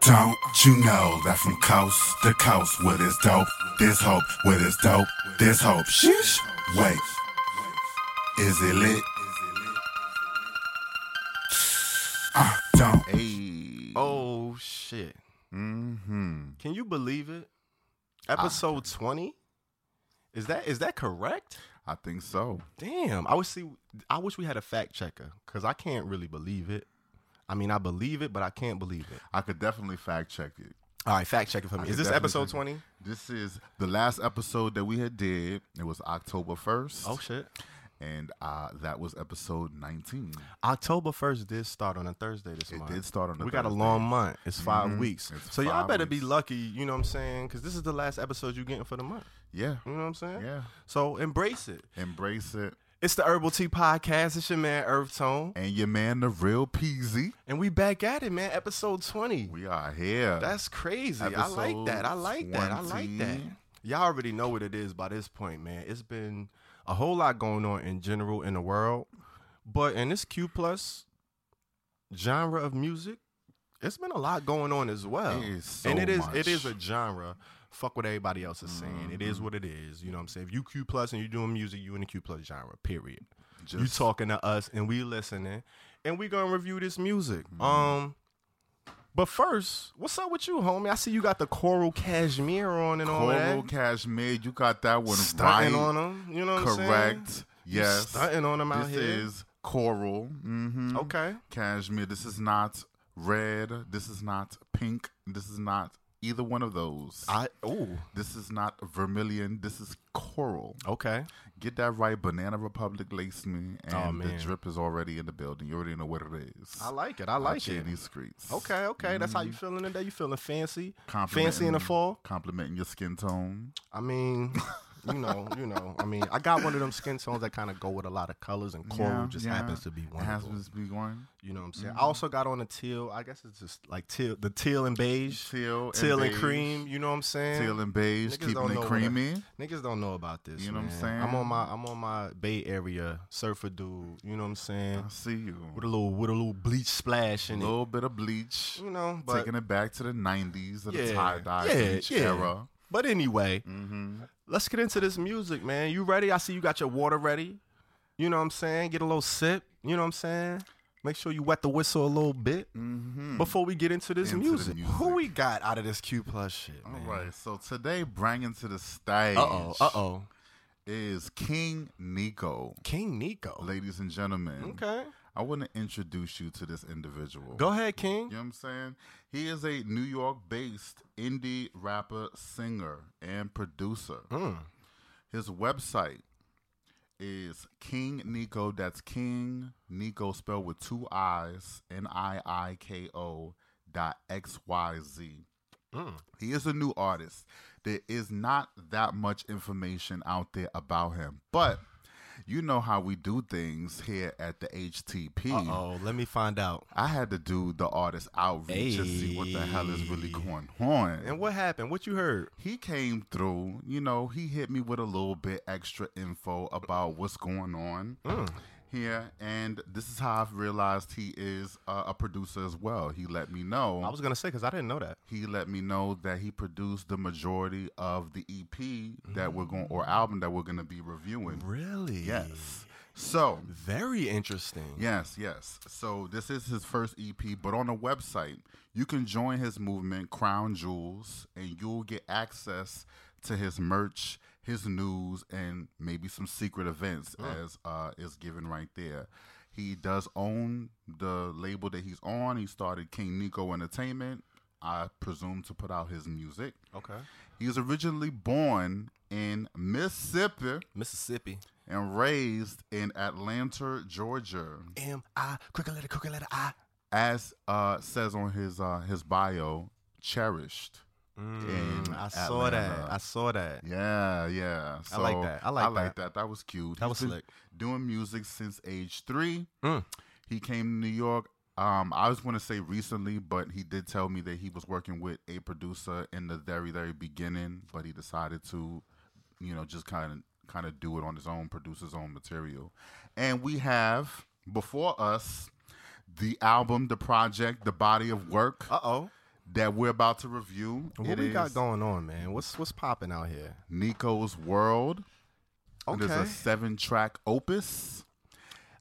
Don't you know that from coast to coast, where there's dope, there's hope, where there's dope, there's hope. Sheesh. Wait, is it lit? Uh, don't. Hey. Oh shit! Mm-hmm. Can you believe it? Episode twenty. Is that is that correct? I think so. Damn, I wish see. I wish we had a fact checker because I can't really believe it. I mean, I believe it, but I can't believe it. I could definitely fact check it. All right, fact check it for me. I Is this episode twenty? This is the last episode that we had did. It was October 1st. Oh shit! And uh, that was episode 19. October first did start on a Thursday this It month. did start on a Thursday. We got a long month. It's 5 Mhm. weeks. It's so y'all five better be lucky. You know what I'm saying? Because this is the last episode you're getting for the month. Yeah. You know what I'm saying? Yeah. So embrace it. Embrace it. It's the Herbal Tea Podcast. It's your man Earth Tone, And your man, the real Peasy. and we back at it, man. Episode twenty. We are here. That's crazy. I like that. I like that. I like that. Y'all already know what it is by this point, man. It's been a whole lot going on in general in the world, but in this Q plus genre of music, it's been a lot going on as well. It so and it is it is a genre. Fuck what everybody else is saying. It Mm-hmm. is what it is. You know what I'm saying? If you Q plus and you're doing music, you in the Q plus genre. Period. you talking to us and we listening, and we gonna review this music. Mm-hmm. Um. But first, what's up with you, homie? I see you got the coral cashmere on and all that. Coral. Cashmere, you got that one Stunting right. on them. You know what I'm saying? Correct. Yes. Stunting on them out This here. is coral. Mm-hmm. Okay. Cashmere. This is not red. This is not pink. This is not either one of those. I oh this is not vermilion. This is coral. okay. Get that right. Banana Republic laced me, oh, and Oh, the drip is already in the building. You already know what it is. I like it. I like it. in these streets. Okay, okay. That's how you mm-hmm. feeling today. You feeling fancy? Fancy in the fall? Complimenting your skin tone. I mean, you know, you know. I mean, I got one of them skin tones that kind of go with a lot of colors, and coral Yeah, just yeah. happens to be one. them. happens to be one. You know what I'm saying? I mm-hmm. also got on a teal. I guess it's just like teal, the teal and beige, Teal, teal and, beige. cream. You know what I'm saying? Teal and beige, Niggas keeping it I- creamy. Niggas don't know about this. You know what I'm saying? I'm on my I'm on my Bay Area surfer dude. You know what I'm saying? I see you. With a little with a little bleach splash in A in little bit of bleach. You know, but taking it back to the 90s, of the Yeah, tie dye yeah, bleach yeah. era. But anyway, Mm-hmm. let's get into this music, man. You ready? I see you got your water ready. You know what I'm saying? Get a little sip. You know what I'm saying? Make sure you wet the whistle a little bit Mm-hmm. before we get into this Into music. music. Who we got out of this Q plus shit, All man? right, so today bringing to the stage Uh oh. Uh oh. is King Niiko. King Niiko. Ladies and gentlemen, Okay. I want to introduce you to this individual. Go ahead, King. You know what I'm saying? He is a New York based indie rapper, singer, and producer. Mm. His website is King Niiko. That's King Niiko spelled with two I's, N I I K O dot X Y Z. Mm. He is a new artist. There is not that much information out there about him, but you know how we do things here at the HTP. Oh. Let me find out. I had to do the artist outreach to see what the hell is really going on. And what happened? What you heard? he came through, you know, he hit me with a little bit extra info about what's going on Mm. Here. And this is how I've realized he is uh, a producer as well. He let me know. I was gonna say because I didn't know that. he let me know that he produced the majority of the EP that we're going or album that we're going to be reviewing. Really? Yes. So, Very interesting. Yes, yes. So this is his first EP, but on the website, you can join his movement, Crown Jewels, and you'll get access to his merch, his news, and maybe some secret events as uh, is given right there. He does own the label that he's on. He started King Niiko Entertainment. I presume to put out his music. Okay. He was originally born in Mississippi Mississippi. and raised in Atlanta, Georgia. M I crooked letter crooked letter I. as uh says on his uh his bio, cherished. Mm, I saw that. I saw that. Yeah, yeah. I like that. I like like that. that. That was cute. That He's was slick. Doing music since age three. Mm. He came to New York. Um, I was going to say recently, but he did tell me that he was working with a producer in the very, very beginning, but he decided to, you know, just kind of kind of do it on his own, produce his own material. And we have before us the album, the project, the body of work. Uh oh. That we're about to review. What It we got going on, man? What's what's popping out here? Niiko's World. It is Okay. a seven track opus.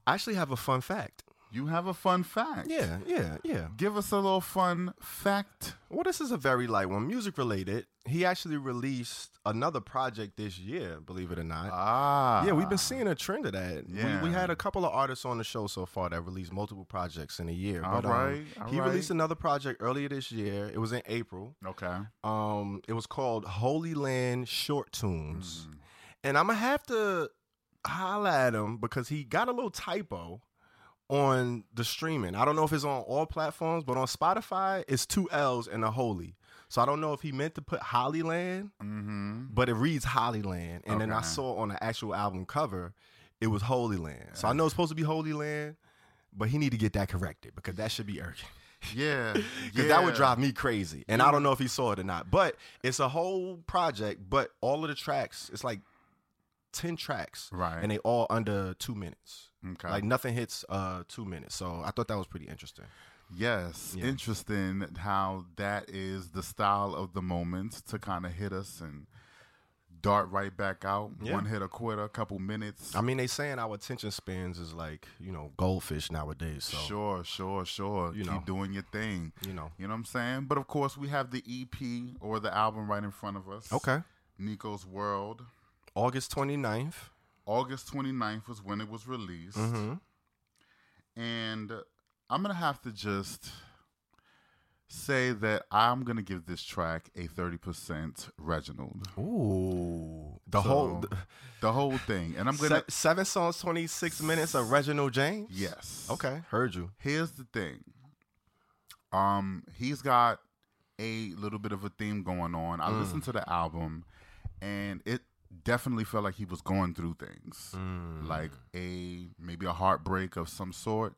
I actually have a fun fact. You have a fun fact. Yeah, yeah, yeah. Give us a little fun fact. Well, this is a very light one, music related. He actually released another project this year, believe it or not. Ah. yeah, we've been seeing a trend of that. Yeah. We, we had a couple of artists on the show so far that released multiple projects in a year. All but, um, all he right. released another project earlier this year. It was in April. Okay. Um, it was called Holy Land Short Tunes. Mm. And I'm gonna have to holla at him because he got a little typo on the streaming. I don't know if it's on all platforms, but on Spotify, it's two L's and a holy. So I don't know if he meant to put Hollyland, Mm-hmm. but it reads Hollyland. And then I saw on the actual album cover, it was Holy Land. So I know it's supposed to be Holy Land, but he need to get that corrected because that should be urgent. Yeah. Because that would drive me crazy. And I don't know if he saw it or not. But it's a whole project, but all of the tracks, it's like 10 tracks. Right. And they all under two minutes. Okay. Like nothing hits uh two minutes. So I thought that was pretty interesting. Yes, Yeah. interesting how that is the style of the moment to kind of hit us and dart right back out. Yeah. One hit a quitter, a couple minutes. I mean, they saying our attention spans is like, you know, goldfish nowadays. So Sure, sure, sure. You Keep know. doing your thing. you know. You know what I'm saying? But of course, we have the EP or the album right in front of us. Okay. Niiko's World. August 29th. August 29th was when it was released. Mm-hmm. And I'm going to have to just say that I'm going to give this track a 30% Reginald. Ooh. The So, whole the whole thing. And I'm going to seven songs, 26 minutes of Reginald James? Yes. Okay. Heard you. Here's the thing. Um he's got a little bit of a theme going on. I listened to the album and it definitely felt like he was going through things. Like a maybe a heartbreak of some sort.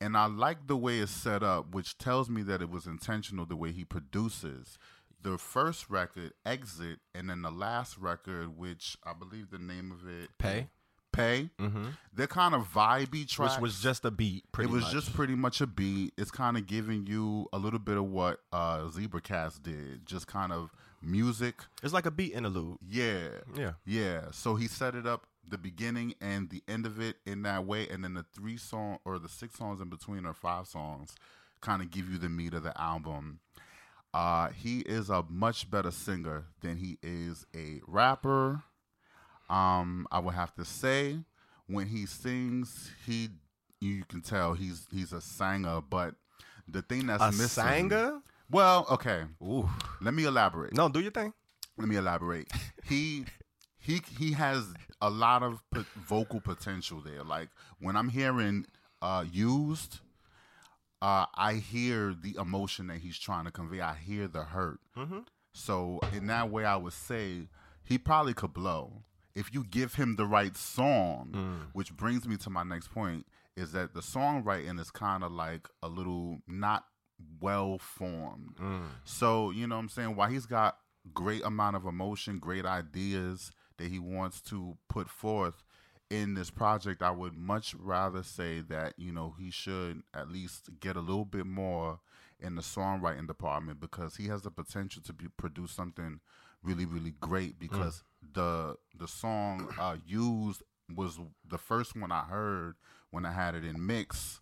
And I like the way it's set up, which tells me that it was intentional the way he produces. The first record, Exit, and then the last record, which I believe the name of it Pay. Pay. Mm-hmm. They're kind of vibey tracks. Which was just a beat. Pretty it was much. just pretty much a beat. It's kind of giving you a little bit of what uh Zebracast did, just kind of music. It's like a beat interlude. Yeah, Yeah. yeah. So he set it up the beginning and the end of it in that way, and then the three song or the six songs in between or five songs kind of give you the meat of the album. Uh, he is a much better singer than he is a rapper. Um, I would have to say when he sings, he you can tell he's he's a singer, but the thing that's A missing. singer? Well, okay. Ooh. Let me elaborate No, do your thing. let me elaborate. He he he has a lot of po- vocal potential there. Like when I'm hearing uh used, uh I hear the emotion that he's trying to convey. I hear the hurt. So in that way, I would say he probably could blow if you give him the right song. Which brings me to my next point: is that the songwriting is kind of like a little not well formed. So, you know what I'm saying? While he's got great amount of emotion, great ideas that he wants to put forth in this project, I would much rather say that, you know, he should at least get a little bit more in the songwriting department because he has the potential to be produce something really, really great because the the song uh used was the first one I heard when I had it in mix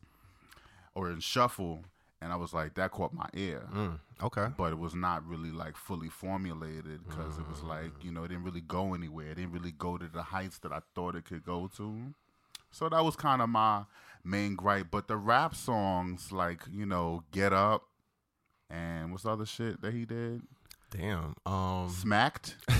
or in shuffle and I was like that caught my ear Mm, okay. but it was not really like fully formulated because it was like you know it didn't really go anywhere it didn't really go to the heights that i thought it could go to so that was kind of my main gripe but the rap songs like you know get up and what's the other shit that he did Damn. Um. smacked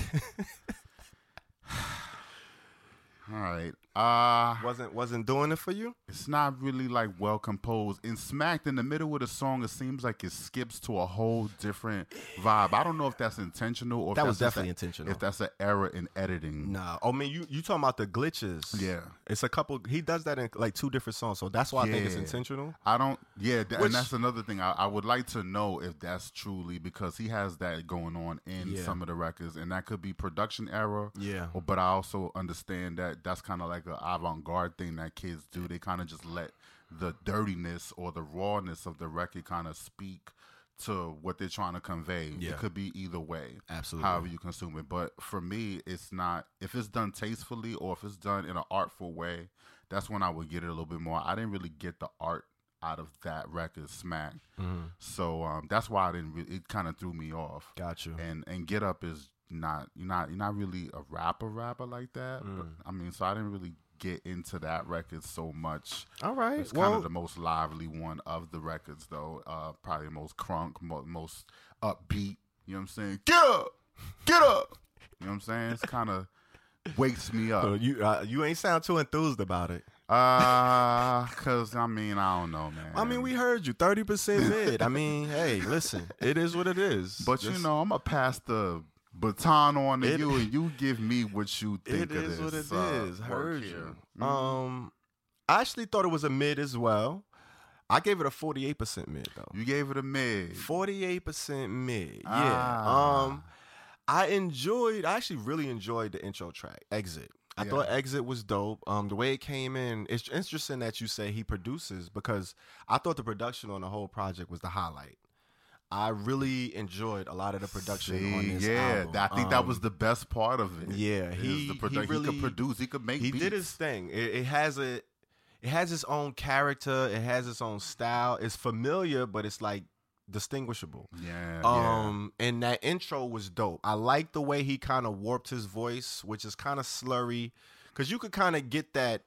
all right uh Wasn't wasn't doing it for you? it's not really like well composed. And Smacked, in the middle of the song, it seems like it skips to a whole different vibe. I don't know if that's intentional or if That was that's definitely a- intentional. If that's an error in editing. Nah. Oh man, you you talking about the glitches? Yeah. It's a couple. He does that in like two different songs, so that's why I think it's intentional. I don't. Yeah, th- Which- and that's another thing. I, I would like to know if that's truly because he has that going on in Yeah. some of the records, and that could be production error. Yeah. Or- But I also understand that that's kind of like an avant-garde thing that kids do. They kind of just let the dirtiness or the rawness of the record kind of speak to what they're trying to convey. Yeah. It could be either way. Absolutely. However you consume it. But for me, it's not if it's done tastefully or if it's done in an artful way, that's when I would get it a little bit more. I didn't really get the art out of that record smack. Mm-hmm. So um, that's why I didn't really, it kind of threw me off. Got you. And and Get Up is not you're not you're not really a rapper rapper like that. But, Mm. I mean, so I didn't really get into that record so much. All right. It's kind well, of the most lively one of the records, though. Uh, probably the most crunk, mo- most upbeat. You know what I'm saying? Get up, get up. You know what I'm saying? It's kind of wakes me up. you uh, you ain't sound too enthused about it. Uh, cause I mean, I don't know, man. I mean, we heard you thirty percent mid. I mean, hey, listen, it is what it is. but you know, I'm gonna pass the baton on to It- you, and you give me what you think it of is this. what it uh, is. Heard you. Mhm. Um, I actually thought it was a mid as well. I gave it a forty-eight percent mid though. you gave it a mid. Forty-eight percent mid. Ah. Yeah. Um, I enjoyed. I actually really enjoyed the intro track, "Exit." I Yeah. thought "Exit" was dope. Um, the way it came in, it's interesting that you say he produces because I thought the production on the whole project was the highlight. I really enjoyed a lot of the production on this yeah, album. I think that Um, was the best part of it. yeah, he- the he produ- he really- could produce, he could make. he beats. did his thing. It, it has a, it has its own character. It has its own style. It's familiar, but it's like distinguishable. Yeah, yeah. Um, and that intro was dope. I like the way he kind of warped his voice, which is kind of slurry, because you could kind of get that.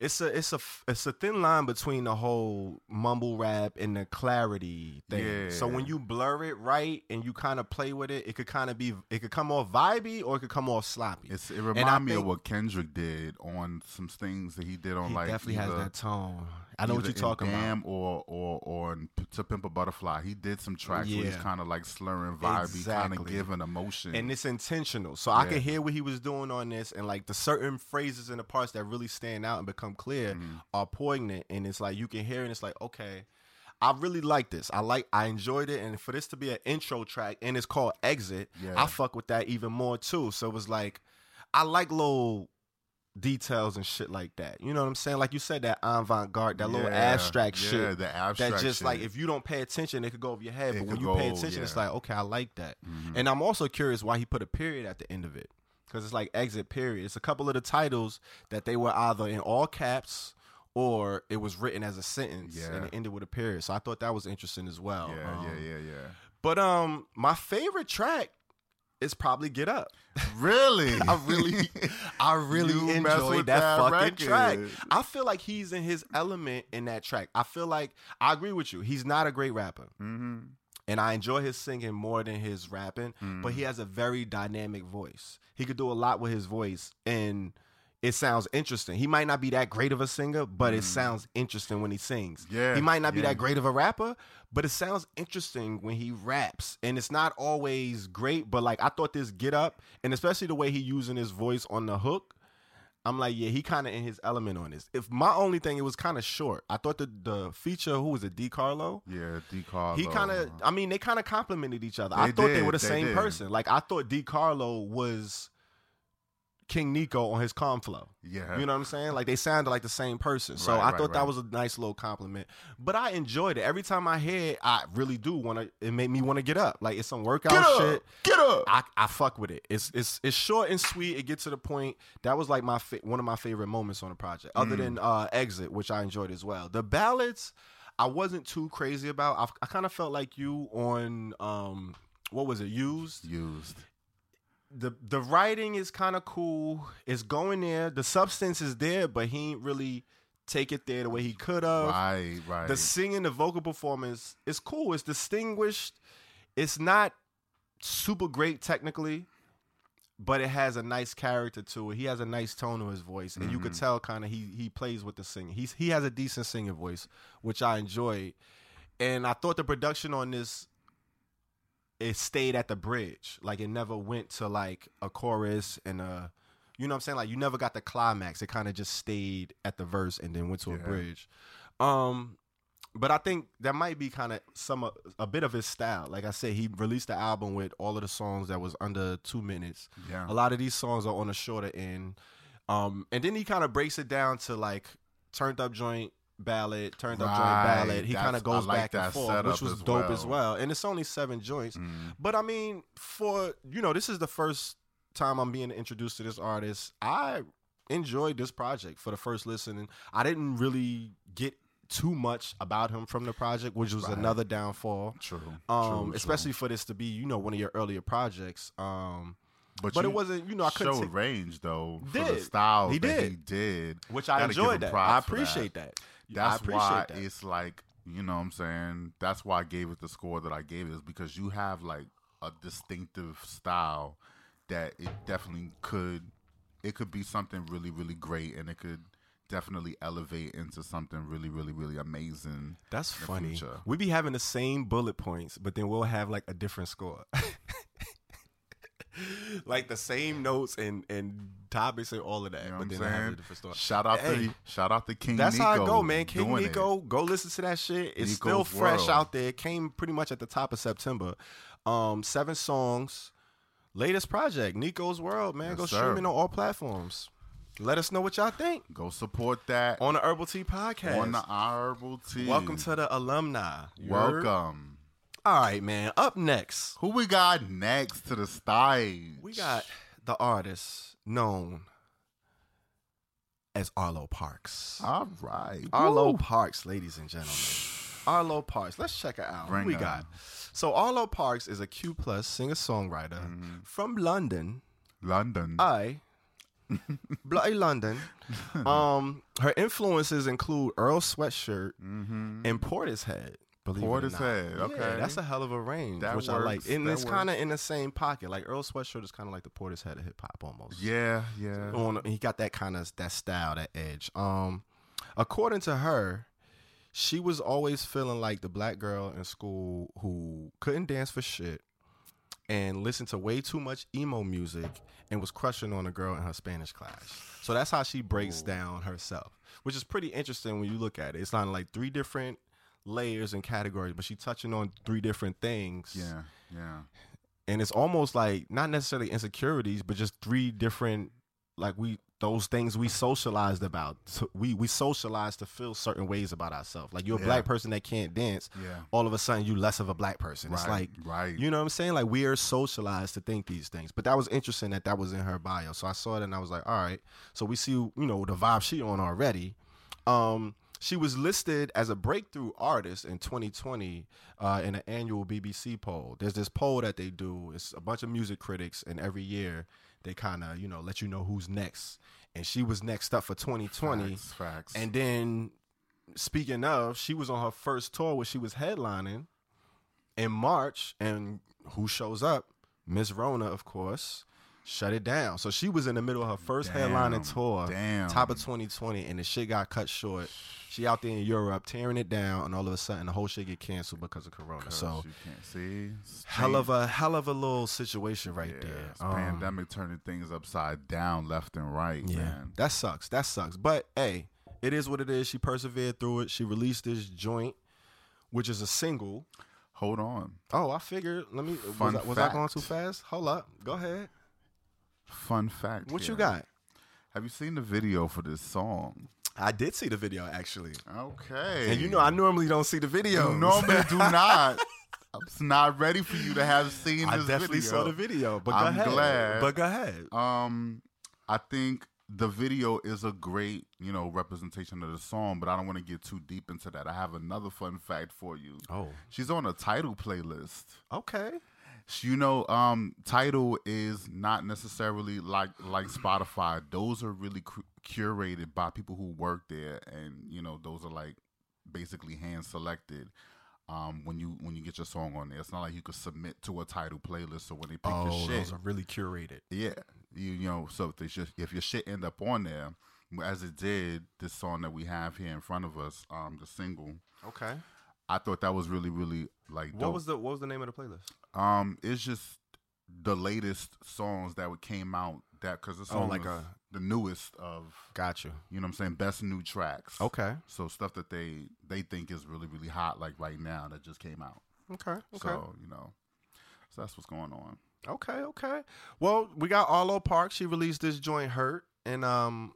It's a it's a it's a thin line between the whole mumble rap and the clarity thing. So when you blur it right and you kind of play with it, it could kind of be it could come off vibey or it could come off sloppy. It's, it I reminded me of what Kendrick did on some things that he did on he like definitely has that tone. I know what you're talking in about. Or or or in P- to Pimp a Butterfly. He did some tracks where he's Yeah. kind of like slurring vibey, kind of Exactly. giving emotion. and it's intentional. So I Yeah. could hear what he was doing on this, and like the certain phrases and the parts that really stand out and become clear Mm-hmm. are poignant, and it's like you can hear, and it's like okay, I really like this. I like, I enjoyed it, and for this to be an intro track and it's called Exit, Yeah. I fuck with that even more too. So it was like, I like little details and shit like that. You know what I'm saying? Like you said, that avant garde, that little Yeah, abstract yeah, shit. the abstract that just like if you don't pay attention, it could go over your head. It but when you pay go, attention, it's like okay, I like that. Mhm. And I'm also curious why he put a period at the end of it because it's like exit period. It's a couple of the titles that they were either in all caps or it was written as a sentence and it ended with a period. So I thought that was interesting as well. yeah, Um, yeah, yeah, yeah. But um, my favorite track is probably Get Up. Really, I really, I really You enjoyed that, that fucking record. track. I feel like he's in his element in that track. I feel like I agree with you. He's not a great rapper, hmm and I enjoy his singing more than his rapping. But he has a very dynamic voice. He could do a lot with his voice, and it sounds interesting. He might not be that great of a singer, but it mm. sounds interesting when he sings. Yeah, he might not be that great of a rapper, but it sounds interesting when he raps. And it's not always great, but like I thought this get up, and especially the way he using his voice on the hook. I'm like, yeah, he kind of in his element on this. If my only thing, it was kind of short. I thought the the feature, who was it, D Carlo? Yeah, D. Carlo. He kind of, uh-huh. I mean, they kind of complimented each other. I They thought they were the they same did. person. Like I thought D Carlo was King Niiko on his calm flow. Yeah. You know what I'm saying? Like they sounded like the same person. So Right, I right, thought that was a nice little compliment. But I enjoyed it. Every time I hear it, I really do want to it made me want to get up. Like it's some workout Get up, shit. get up. I, I fuck with it. It's it's it's short and sweet. It gets to the point. That was like my fa- one of my favorite moments on the project, other than uh, Exit, which I enjoyed as well. The ballads, I wasn't too crazy about. I, I kind of felt like you on um, what was it? Used. Used. The the writing is kind of cool. It's going there. The substance is there, but he ain't really take it there the way he could have. Right, right. The singing, the vocal performance is cool. It's distinguished. It's not super great technically, but it has a nice character to it. He has a nice tone to his voice, and you could Mm-hmm. tell kind of he he plays with the singing. He's he has a decent singing voice, which I enjoyed. And I thought the production on this it stayed at the bridge. Like it never went to like a chorus and a you know what I'm saying? Like you never got the climax. It kind of just stayed at the verse and then went to a bridge. Um but I think that might be kind of some a bit of his style. Like I said, he released the album with all of the songs that was under two minutes. Yeah. A lot of these songs are on the shorter end. Um, and then he kind of breaks it down to like turned up joint, ballad, turned up joint ballad. He kind of goes like back and forth, which was as dope as well. well. And it's only seven joints. Mm. But I mean, for you know, this is the first time I'm being introduced to this artist. I enjoyed this project for the first listen, and I didn't really get too much about him from the project, which was Right. another downfall. True. Um, true, especially for this to be, you know, one of your earlier projects. Um, But, but it wasn't, you know, I couldn't showed take- range though for the Did. style He that he did. did, which I Gotta enjoyed that. I for that. appreciate that. That's why that. it's like you know what I'm saying. That's why I gave it the score that I gave it is because you have like a distinctive style that it definitely could. It could be something really really great, and it could definitely elevate into something really really really amazing. That's funny. future. We be having the same bullet points, but then we'll have like a different score. like the same notes and and topics and all of that, You know but then I have a different score. Shout out Hey, to shout out to King. That's Niiko how I go, man. King doing it. Niiko, go listen to that shit. It's still fresh World. out there. It came pretty much at the top of September. Um, seven songs. Latest project, Niiko's World, man. Yes, go sir. streaming on all platforms. Let us know what y'all think Go support that on the Herbal Tea Podcast. on the Herbal Tea. Welcome to the alumni. You heard? Welcome. All right, man. Up next, Who we got next to the stage? we got the artist known as Arlo Parks. All right. Arlo Woo. Parks, ladies and gentlemen. Arlo Parks. Let's check it out. Bring Who we her. got? So Arlo Parks is a Q plus singer songwriter Mm-hmm. from London. London. I bloody London. Um, her influences include Earl Sweatshirt mm-hmm. and Portishead. Believe it or not. Yeah, okay. that's a hell of a range, That which I like. And that it's kind of in the same pocket. Like Earl Sweatshirt is kind of like the Portishead of hip hop almost. Yeah, yeah. on he got that kind of that style, that edge. Um, according to her, she was always feeling like the black girl in school who couldn't dance for shit and listened to way too much emo music and was crushing on a girl in her Spanish class. So that's how she breaks down herself, which is pretty interesting when you look at it. It's not like three different layers and categories, but she's touching on three different things Yeah, yeah. and it's almost like not necessarily insecurities, but just three different like we those things we socialized about. So we we socialized to feel certain ways about ourselves. Like you're a Yeah. black person that can't dance. Yeah. All of a sudden, you less of a black person. It's like right. You know what I'm saying? Like we are socialized to think these things. But that was interesting that that was in her bio. So I saw it and I was like, all right. So we see you know the vibe she on already. Um, she was listed as a breakthrough artist in 2020 uh, in an annual BBC poll. There's this poll that they do. It's a bunch of music critics, and every year they kind of you know let you know who's next. And she was next up for 2020. Facts, facts. And then, speaking of, she was on her first tour where she was headlining in March, and who shows up? Miss Rona, of course, shut it down. So she was in the middle of her first Damn, headlining tour, damn. top of 2020, and the shit got cut short. She out there in Europe tearing it down, and all of a sudden the whole shit get canceled because of Corona. So you can't see. Hell of a hell of a little situation right yeah, there. Um, pandemic turning things upside down, left and right, Yeah, man. that sucks. That sucks. But hey, it is what it is. She persevered through it. She released this joint, which is a single. Hold on. Oh, I figured. Let me. Was, Fun I, was I going too fast? Hold up. Go ahead. Fun fact. What you got? Have you seen the video for this song? I did see the video actually, Okay. and you know I normally don't see the video. You normally do not. I'm not ready for you to have seen I this definitely video. saw the video, but go I'm ahead. glad. But go ahead. Um, I think the video is a great, you know, representation of the song, but I don't want to get too deep into that. I have another fun fact for you. Oh, She's on a Tidal playlist. okay. You know, um, Tidal is not necessarily like like Spotify. Those are really cu- curated by people who work there, and you know, those are like basically hand selected. Um, when you when you get your song on there, it's not like you could submit to a Tidal playlist. So when they pick your Oh, shit, those are really curated. yeah, you you know, so if they just if your shit end up on there, as it did this song that we have here in front of us, um, the single, Okay. I thought that was really really like What was the What was the name of the playlist? Um, it's just the latest songs that would came out that because it's Oh, like a- the newest of Got you. you know what I'm saying best new tracks. Okay. so stuff that they they think is really really hot like right now that just came out. Okay. Okay. So you know, so that's what's going on. Okay, okay. Well, we got Arlo Park. She released this joint "Hurt," and um,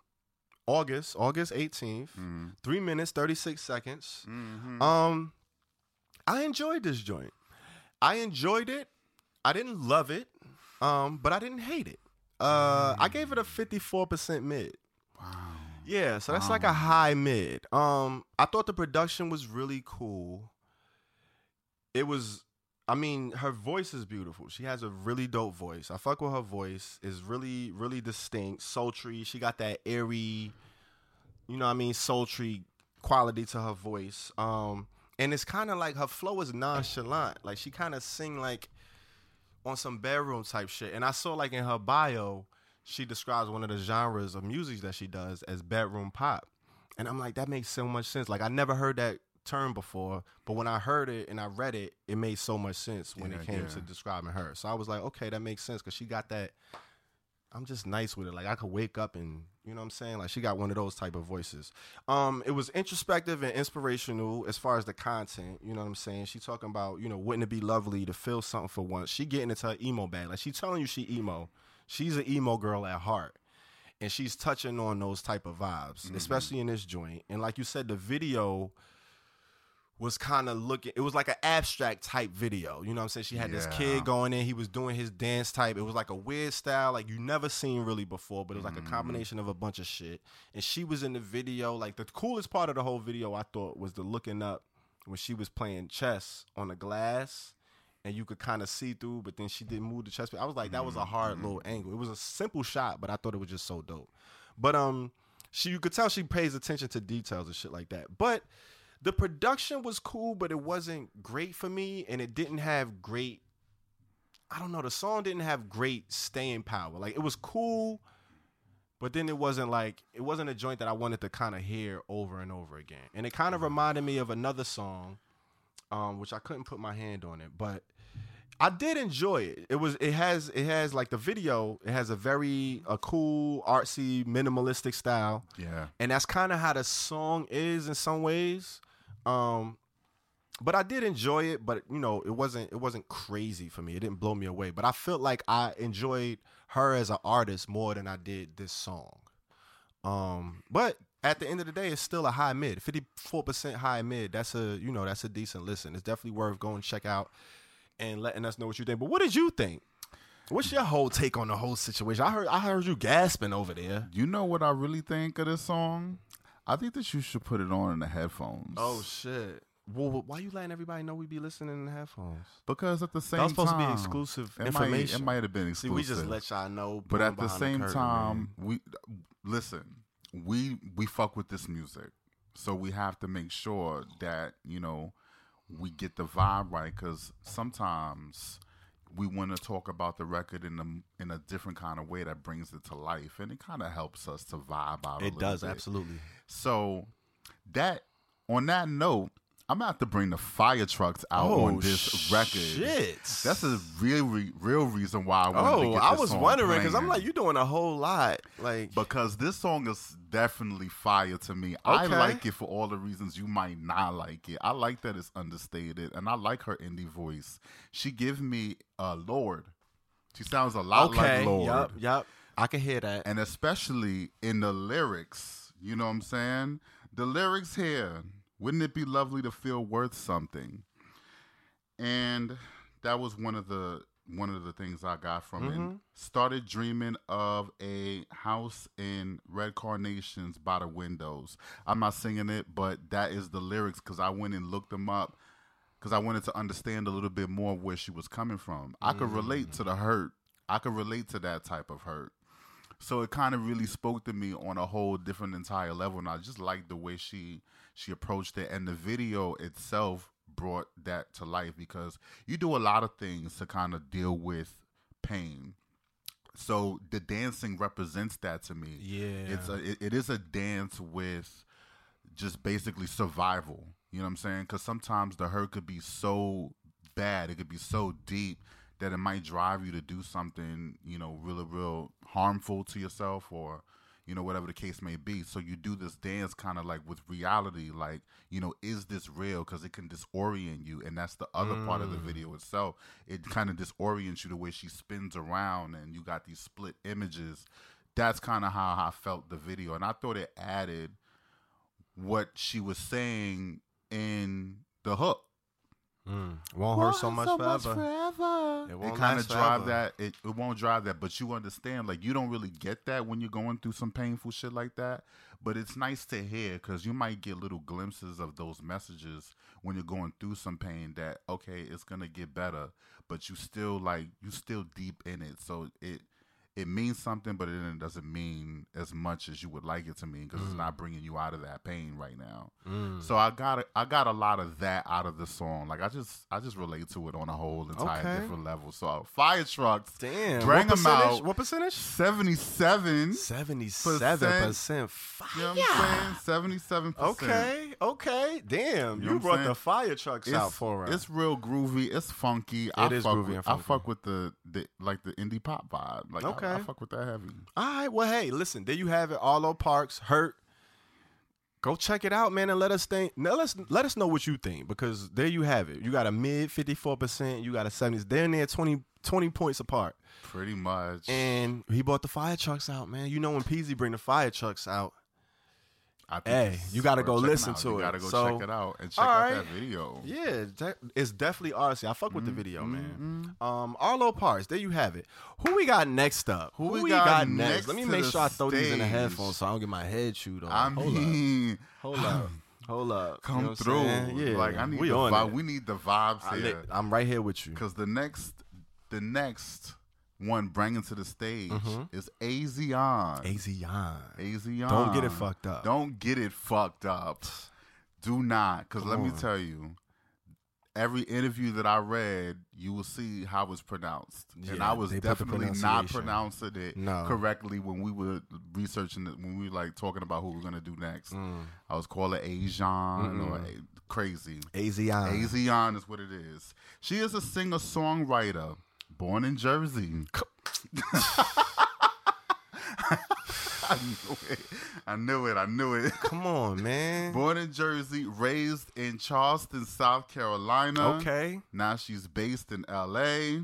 August, August 18th, Mm-hmm. three minutes, 36 seconds. Um, I enjoyed this joint. I enjoyed it. I didn't love it, um, but I didn't hate it. Uh, I gave it a 54% mid. Wow. Yeah, so that's like a high mid. Um, I thought the production was really cool. It was, I mean, her voice is beautiful. She has a really dope voice. I fuck with her voice. is really, really distinct, sultry. She got that airy, you know, what I mean, sultry quality to her voice. Um, and it's kind of like her flow is nonchalant. Like she kind of sing like on some bedroom type shit. And I saw like in her bio, she describes one of the genres of music that she does as bedroom pop. And I'm like, that makes so much sense. Like I never heard that term before, but when I heard it and I read it, it made so much sense when it came yeah. to describing her. So I was like, okay, that makes sense because she got that. I'm just nice with it. Like I could wake up and you know what I'm saying. Like she got one of those type of voices. Um, it was introspective and inspirational as far as the content. You know what I'm saying. She talking about you know wouldn't it be lovely to feel something for once. She getting into her emo bag. Like she telling you she emo. She's an emo girl at heart, and she's touching on those type of vibes, especially in this joint. And like you said, the video was kind of looking it was like an abstract type video you know what i'm saying? She had this kid going in he was doing his dance type. It was like a weird style like you never seen really before but it was like a mm-hmm. combination of a bunch of shit. And she was in the video like the coolest part of the whole video i thought was the looking up when she was playing chess on the glass and you could kind of see through but then she didn't move the chess i was like that was a mm-hmm. hard little mm-hmm. angle. It was a simple shot but i thought it was just so dope. But um she you could tell she pays attention to details and shit like that. But the production was cool, but it wasn't great for me, and it didn't have great. I don't know. The song didn't have great staying power. Like it was cool, but then it wasn't like it wasn't a joint that I wanted to kind of hear over and over again. And it kind of reminded me of another song, um, which I couldn't put my hand on it, but I did enjoy it. It was it has it has like the video. It has a very a cool artsy minimalistic style Yeah. and that's kind of how the song is in some ways um but i did enjoy it but you know it wasn't it wasn't crazy for me. It didn't blow me away but i felt like i enjoyed her as an artist more than i did this song. Um but at the end of the day it's still a high mid 54% high mid. That's a you know that's a decent listen. It's definitely worth going check out and letting us know what you think. But what did you think? What's your whole take on the whole situation? I heard i heard you gasping over there. You know what I really think of this song? I think that you should put it on in the headphones. Oh shit! Well, why you letting everybody know we be listening in the headphones? because at the same That was supposed time, to be exclusive it information. Might, it might have been exclusive. See, exclusive. we just let y'all know. but at the behind same curtain, time, man. we listen. We we fuck with this music, so we have to make sure that you know we get the vibe right. Because sometimes we want to talk about the record in a in a different kind of way that brings it to life, and it kind of helps us to vibe out. a it does bit. absolutely. So that on that note, I'm gonna have to bring the fire trucks out Oh, on this record. shit. That's a real re- real reason why I wanted to Oh, I was wondering because I'm like, you doing a whole lot. Like, because this song is definitely fire to me. I like it for all the reasons you might not like it. I like that it's understated, and I like her indie voice. She give me uh, Lorde. She sounds a lot okay, like Lorde, yep, yep. I can hear that. and especially in the lyrics. You know what I'm saying? The lyrics here. Wouldn't it be lovely to feel worth something? And that was one of the one of the things I got from Mhm. it. Started dreaming of a house in red carnations by the windows. I'm not singing it, but that is the lyrics because I went and looked them up because I wanted to understand a little bit more where she was coming from. I could relate to the hurt. I could relate to that type of hurt. So it kind of really spoke to me on a whole different entire level, and I just liked the way she she approached it, and the video itself brought that to life because you do a lot of things to kind of deal with pain. So the dancing represents that to me. Yeah. it's a it, it is a dance with just basically survival. You know what I'm saying? Because sometimes the hurt could be so bad, it could be so deep that it might drive you to do something, you know, really, real harmful to yourself or, you know, whatever the case may be. So you do this dance kind of like with reality, like, you know, is this real? Because it can disorient you. And that's the other part of the mm. video itself. It kind of disorients you the way she spins around and you got these split images that's kind of how I felt the video, and I thought it added what she was saying in the hook. Mm. Won't hurt so much forever. forever. It It, won't kind of drive that. It, it won't drive that, but you understand. Like you don't really get that when you're going through some painful shit like that. But it's nice to hear because you might get little glimpses of those messages when you're going through some pain. That okay, it's gonna get better, but you still like you still deep in it. So it it means something, but it doesn't mean as much as you would like it to mean because it's not bringing you out of that pain right now. Mm. So I got a, I got a lot of that out of the song. Like I just I just relate to it on a whole entire Okay. different level. So fire trucks, Damn. bring them out. What percentage? Seventy seven. Seventy-seven percent fire. You know what I'm saying? Seventy seven percent. Okay, okay. Damn, You you, I'm brought saying? the fire trucks out It's, for us. it's real groovy. It's funky. I is fuck groovy with, I fuck with the, the like the indie pop vibe. Like I- I, fuck with that heavy. All right, well, hey, listen, there you have it. Arlo Parks, Hurt. Go check it out, man, and let us think. Now Let us let us know what you think because there you have it. You got a mid fifty four percent. You got a seventies. They're in there 20, 20 points apart. Pretty much. And he bought the fire trucks out, man. You know when Peasy bring the fire trucks out, I think Hey, you gotta go listen to you it. gotta go So, check it out and check all out right. that video. Yeah, it's definitely artsy. I fuck with the Mm-hmm. video, man. Um, Arlo Parks, there you have it. Who we got next up? Who we got next Let me make sure I throw these in the stage? headphones so I don't get my head chewed on. I Hold up. Hold up. Hold up. come You know through. Yeah. Like I need we the vibe. it. We need the vibes I here. I'm right here with you. Because the next, the next one bringing to the stage is Asiahn. Asiahn. Asiahn. Don't get it fucked up. Don't get it fucked up. Do not. Because let me tell you, every interview that I read, you will see how it's pronounced. and I was they put the definitely not pronouncing it No. correctly when we were researching it, when we were like talking about who we're going to do next. Mm. I was calling Asian or a- crazy. Asiahn. Asiahn is what it is. She is a singer songwriter born in Jersey. I knew it. I knew it. I knew it. Come on, man. Born in Jersey, raised in Charleston, South Carolina. Okay. Now she's based in LA.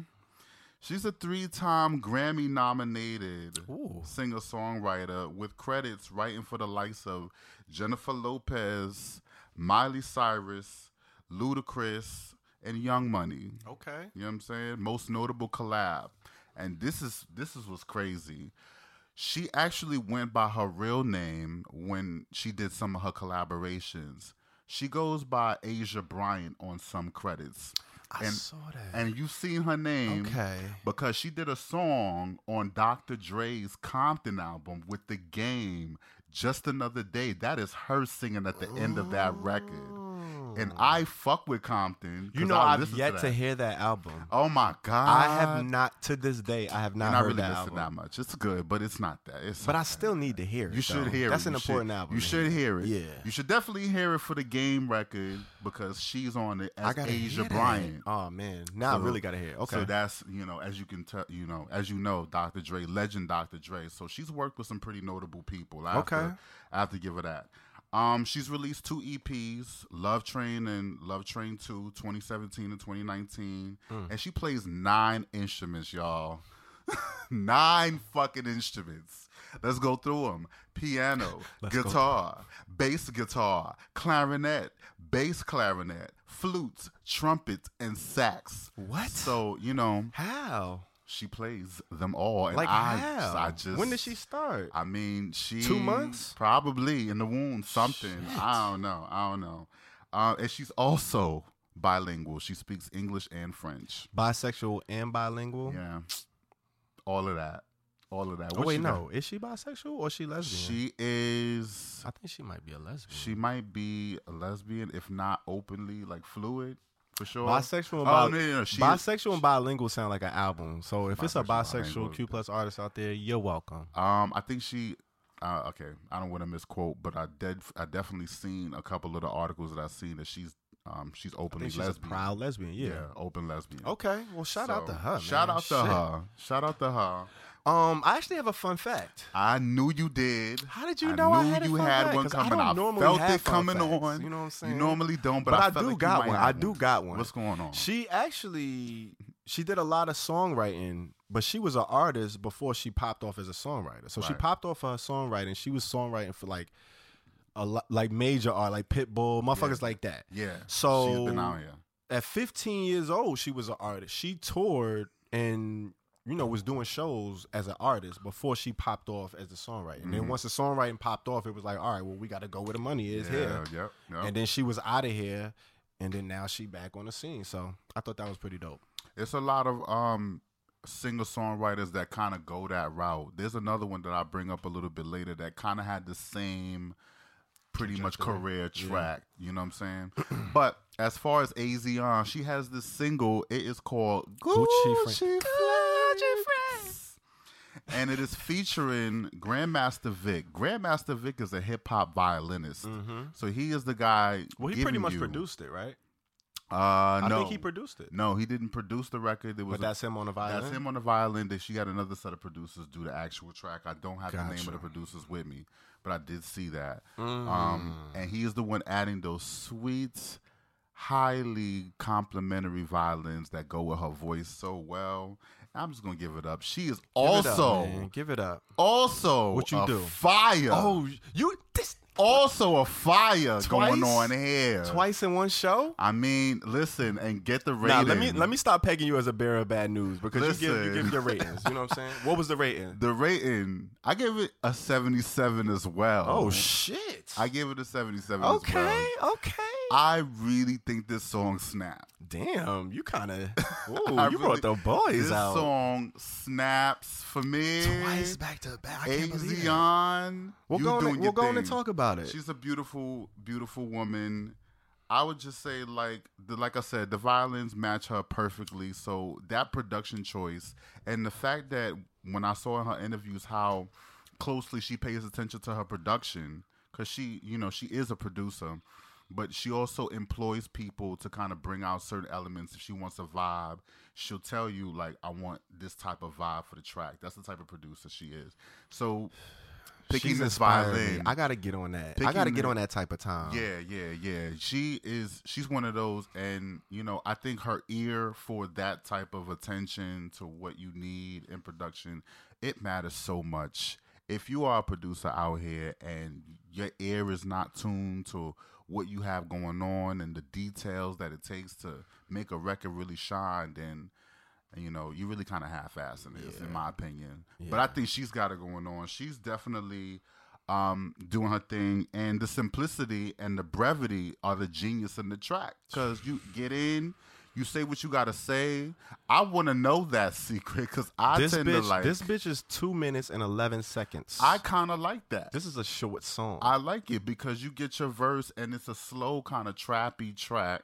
She's a three time Grammy nominated singer songwriter with credits writing for the likes of Jennifer Lopez, Miley Cyrus, Ludacris, and Young Money. Okay. You know what I'm saying? Most notable collab. And this is this is what's crazy. She actually went by her real name when she did some of her collaborations. She goes by Asia Bryant on some credits. I and saw that. and you've seen her name Okay. because she did a song on Dr. Dre's Compton album with the game Just Another Day. That is her singing at the end of that record. And oh. I fuck with Compton. You know, I I've yet to, that. hear that album. Oh my god! I have not to this day. I have not not heard really that album. that much. It's good, but it's not that. It's But I something. still need to hear it. You should though. hear That's it. an You should- important album. You to should hear it. Yeah. You should definitely hear it for the game record because she's on it I as gotta Asia hear that. Bryant. Oh man, now So- I really gotta hear. it. Okay. So that's you know, as you can tell, you know, as you know, Dr. Dre, legend Dr. Dre. So she's worked with some pretty notable people. I have Okay. to, I have to give her that. Um, she's released two EPs, Love Train and Love Train 2, 2017 and 2019. Hmm. And she plays nine instruments, y'all. nine fucking instruments. Let's go through them. Piano, guitar, bass guitar, clarinet, bass clarinet, flutes, trumpets, and sax. What? So, you know, how? She plays them all. And Like I, how? I just when did she start? I mean, she Two months? probably in the womb, something. Shit. I don't know. I don't know. Uh, and she's also bilingual. She speaks English and French. Bisexual and bilingual. Yeah, all of that, all of that. Oh wait, she got? no. Is she bisexual or is she lesbian? She is. I think she might be a lesbian. She might be a lesbian, if not openly like fluid, for sure. bisexual and Oh bi- no, no, no. She bisexual and bilingual sound like an album. So if it's a Bisexual. Q plus artist out there, you're welcome. Um, I think she. Uh, okay, I don't want to misquote, but I did. I definitely seen a couple of the articles that I've seen that she's um she's openly she's lesbian. proud lesbian. Yeah. open lesbian. Okay. Well, shout out So, to her. Shout out to Shit. her. Shout out to her. Um, I actually have a fun fact. I knew you did. How did you I know I knew had you had fact? one 'Cause I coming. don't I, felt it coming facts, on. you know what I'm saying? You normally don't, but, But I, I felt do like got one. I do got one. What's going on? She actually she did a lot of songwriting, but she was an artist before she popped off as a songwriter. So she popped off her songwriting. She was songwriting for like a lot, like major art, like Pitbull, motherfuckers like that. Yeah. So she's been out here. at 15 years old, she was an artist. She toured and you know was doing shows as an artist before she popped off as a songwriter. And then Mhm. once the songwriting popped off, it was like, all right, well, we got to go where the money is yeah, here. Yep. Yep. And then she was out of here, and then now she back on the scene. So I thought that was pretty dope. It's a lot of um singer songwriters that kind of go that route. There's another one that I bring up a little bit later that kind of had the same pretty much career Yeah. track. You know what I'm saying? but as far as AZ she has this single. It is called Gucci, Gucci. And it is featuring Grandmaster Vic. Grandmaster Vic is a hip hop violinist. Mm-hmm. So he is the guy. Well, he pretty much you- produced it, right? Uh, I no, think he produced it. no, he didn't produce the record. It was But a- that's him on the violin. that's him on the violin. That she got another set of producers do the actual track. I don't have the name of the producers with me, but I did see that. Mm. Um, and he is the one adding those sweet, highly complimentary violins that go with her voice so well. I'm just gonna give it up. She is Give it up, also man. give it up. also What you a do? fire. Oh, you this also a fire going on here. twice in one show? I mean, listen and get the rating. Nah, let me let me stop pegging you as a bearer of bad news because you give you Listen. give your ratings. You know what I'm saying? What was the rating? The rating, I gave it a 77 as well. Oh shit! I gave it a 77 as okay, well. okay. I really think this song snapped. Damn, you kind of. You really- brought the boys This out This song snaps for me. twice back to back. I can't believe it. Asiahn, We'll go doing and- We'll go on and talk about it. She's a beautiful, beautiful woman. I would just say, like, the, like I said, the violins match her perfectly. So that production choice and the fact that when I saw in her interviews how closely she pays attention to her production, because she, you know, she is a producer, but she also employs people to kind of bring out certain elements. If she wants a vibe, she'll tell you, like, I want this type of vibe for the track. That's the type of producer she is. So picking She's this inspired me. I gotta get on that. I gotta get the- on that type of time. Yeah, yeah, yeah. She is she's one of those and you know, I think her ear for that type of attention to what you need in production, it matters so much. If you are a producer out here and your ear is not tuned to what you have going on and the details that it takes to make a record really shine, then you know, you really kind of half-assing this, in my opinion. But I think she's got it going on. She's definitely um, doing her thing, and the simplicity and the brevity are the genius in the track. Because you get in, you say what you got to say. I want to know that secret because I This tend bitch, to like. this bitch is two minutes and eleven seconds. I kind of like that. this is a short song. I like it because you get your verse and it's a slow kind of trappy track.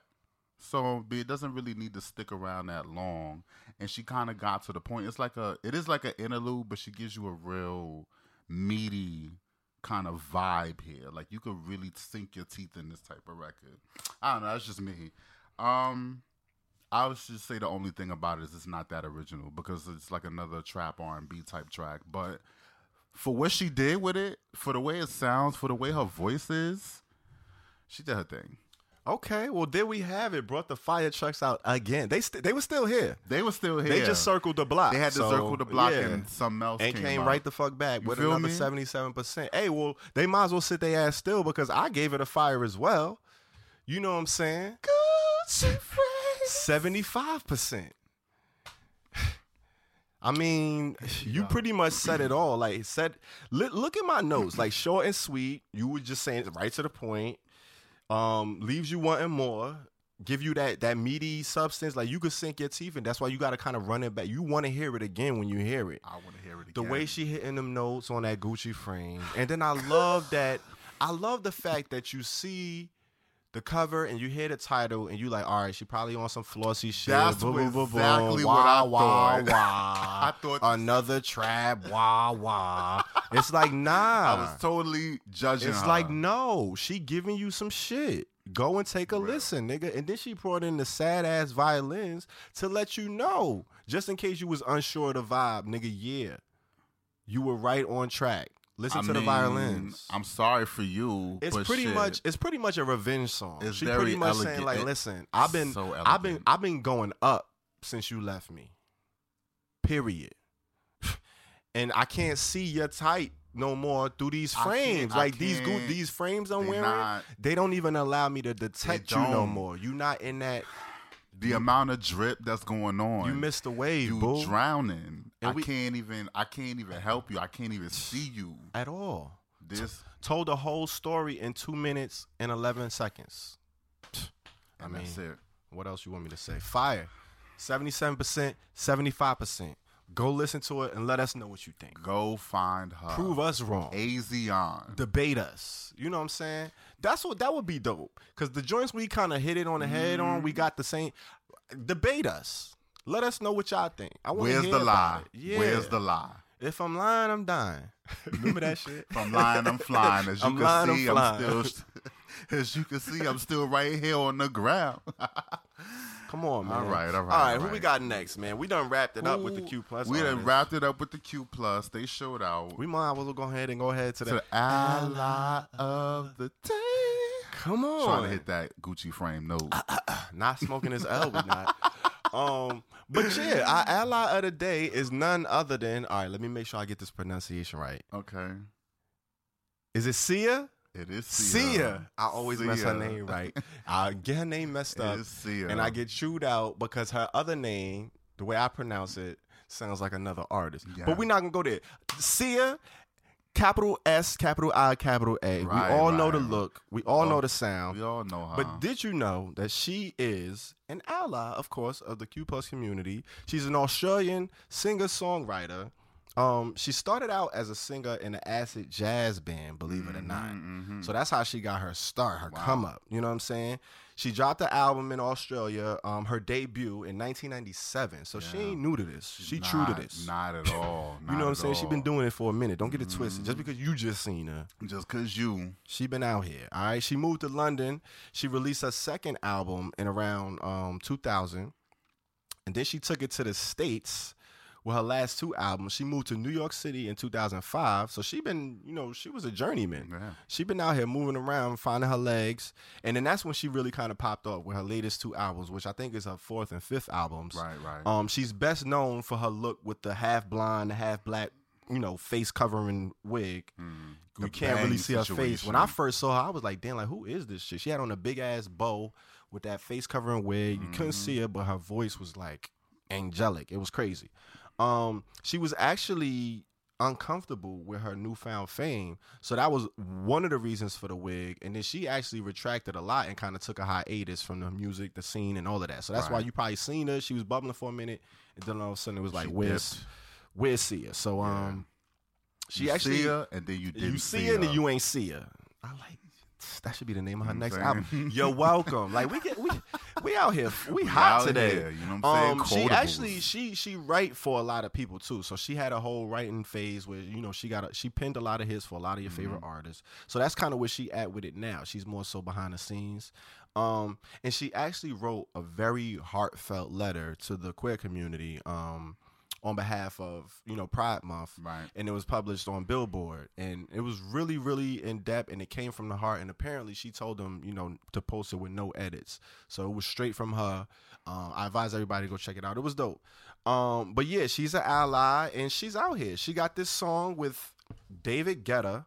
So it doesn't really need to stick around that long. And she kind of got to the point. It's like a it is like an interlude, but she gives you a real meaty kind of vibe here. Like you could really sink your teeth in this type of record. I don't know, that's just me. Um I was just say the only thing about it is it's not that original because it's like another trap R and B type track. But for what she did with it, for the way it sounds, for the way her voice is, she did her thing. Okay, well there we have it. Brought the fire trucks out again. They st- they were still here. They were still here. They just circled the block. They had to so, circle the block yeah. and something else and came, came right the fuck back you with another seventy seven percent. Hey, well they might as well sit their ass still because I gave it a fire as well. You know what I'm saying? Good. 75%. I mean, you pretty much said it all. Like said, look at my notes. Like short and sweet. You were just saying right to the point. Um, leaves you wanting more. Give you that that meaty substance. Like you could sink your teeth, and that's why you got to kind of run it back. You want to hear it again when you hear it. I want to hear it. Again. The way she hitting them notes on that Gucci frame, and then I love that. I love the fact that you see the cover and you hear the title and you like, all right, she probably on some flossy shit. That's Boom, boom, boom, boom. exactly Wah, what I wah, thought. Wah. I thought- another trap. Wah wah. It's like nah. I was totally judging It's her. like no, she giving you some shit. Go and take a listen, nigga. And then she brought in the sad ass violins to let you know, just in case you was unsure of the vibe, nigga. Yeah, you were right on track. Listen I to the mean, violins. I'm sorry for you. It's pretty shit. much it's pretty much a revenge song. It's she pretty much saying like, listen, I've been so I've been. I've been going up since you left me. Period. and I can't see your type no more through these frames. Like these can't. these frames I'm wearing, not- they don't even allow me to detect you no more. You're not in that. The amount of drip that's going on. You missed the wave, you boo. drowning. And I we- can't even. I can't even help you. I can't even see you. at all. This. Told the whole story in two minutes and eleven seconds. I mean, that's it. what else you want me to say? Fire. Seventy-seven percent, seventy-five percent. Go listen to it and let us know what you think. Go find her. Prove us wrong. Asiahn. Debate us. You know what I'm saying? That's what that would be dope. Cause the joints we kind of hit it on the head on, Mm-hmm. we got the same. Debate us. Let us know what y'all think. I want Where's hear the lie? Yeah. Where's the lie? If I'm lying, I'm dying. Remember that shit? If I'm lying, I'm flying. As you I'm can lying, I'm see, I'm, still. As you can see, I'm still right here on the ground. Come on, man. All right, all right, All right, all who we got next, man? We done wrapped it up with the Q plus. We done wrapped it up with the Q plus. They showed out We might as well go ahead and go ahead to to the the ally of the day. Come on. Trying to hit that Gucci frame note. Uh, uh, uh, not smoking his L, we not. Um, but yeah, our ally of the day is none other than. All right, let me make sure I get this pronunciation right. Okay. Is it Sia? It is Sia. Sia. I always mess her name right. I get her name messed up, is Sia. and I get chewed out because her other name, the way I pronounce it, sounds like another artist. Yeah. But we're not gonna go there. Sia, capital S, capital I, capital A. Right, we all know the look. We all Oh, know the sound. We all know her. But did you know that she is an ally, of course, of the Q plus community? She's an Australian singer songwriter. Um, she started out as a singer in an acid jazz band, believe it or not. mhm. So that's how she got her start, her Wow. come up. You know what I'm saying? She dropped the album in Australia, um, her debut in 1997. So she ain't new to this. She true to this. Not at all. you know what I'm saying? She been doing it for a minute. Don't get it twisted. Mm-hmm. Just because you just seen her. just cause you. She been out here. All right. She moved to London. She released her second album in around um, 2000, and then she took it to the states with her last two albums. She moved to New York City in 2005. So she been, you know, she was a journeyman. Yeah. She been out here moving around, finding her legs, and then that's when she really kind of popped up with her latest two albums, which I think is her fourth and fifth albums. Right, right. Um, she's best known for her look with the half blonde, half black, you know, face covering wig. Mm. You can't really see her face. When I first saw her, I was like, damn, like who is this shit? She had on a big ass bow with that face covering wig. You couldn't Mm-hmm. see her, but her voice was like angelic. It was crazy. Um, she was actually uncomfortable with her newfound fame. So that was one of the reasons for the wig. And then she actually retracted a lot and kind of took a hiatus from the music, the scene, and all of that. So that's why you probably seen her. She was bubbling for a minute, and then all of a sudden it was like, She where's dipped. where's Sia? So um, she You actually see her, and then you didn't you see see her and then you ain't see her. I like that should be the name of her You know next album. You're welcome. Like we get we we out here we, We hot today. here, you know what I'm saying? Um, she actually she she write for a lot of people too. So she had a whole writing phase where you know she got a, she penned a lot of hits for a lot of your favorite Mm-hmm. artists. So that's kind of where she at with it now. She's more so behind the scenes. Um, and she actually wrote a very heartfelt letter to the queer community. Um. On behalf of you know Pride Month, Right. and it was published on Billboard, and it was really, really in depth, and it came from the heart. And apparently, she told them, you know, to post it with no edits, so it was straight from her. Um, I advise everybody to go check it out. It was dope. Um, but yeah, she's an ally, and she's out here. She got this song with David Guetta,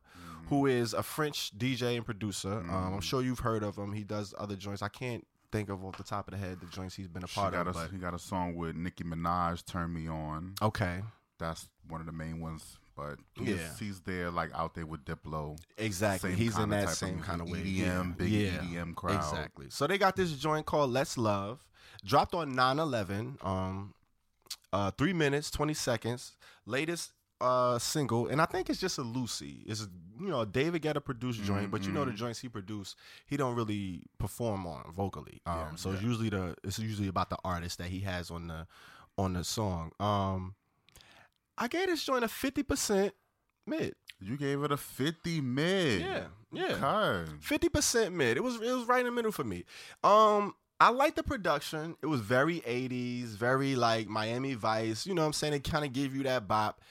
who is a French DJ and producer. Um, I'm sure you've heard of him. He does other joints. I can't think of off the top of the head the joints he's been a part of. a, But he got a song with Nicki Minaj, "Turn Me On." okay, That's one of the main ones. But he's, Yeah. he's there, like out there with Diplo. Exactly. He's in that same kind of way. EDM, big EDM crowd. Exactly. So they got this joint called Let's Love, dropped on 9-11, um, uh, three minutes, 20 seconds. Latest uh single, and I think it's just a Lucy. It's you know, David Guetta produced joint, but you know the joints he produced, he don't really perform on vocally. Um, Yeah, so it's usually the it's usually about the artist that he has on the on the song. Um, I gave this joint a fifty percent mid. You gave it a 50 mid. Yeah, yeah. Fifty percent mid. It was it was right in the middle for me. Um, I like the production. It was very eighties, very like Miami Vice. You know what I'm saying? It kind of gave you that bop.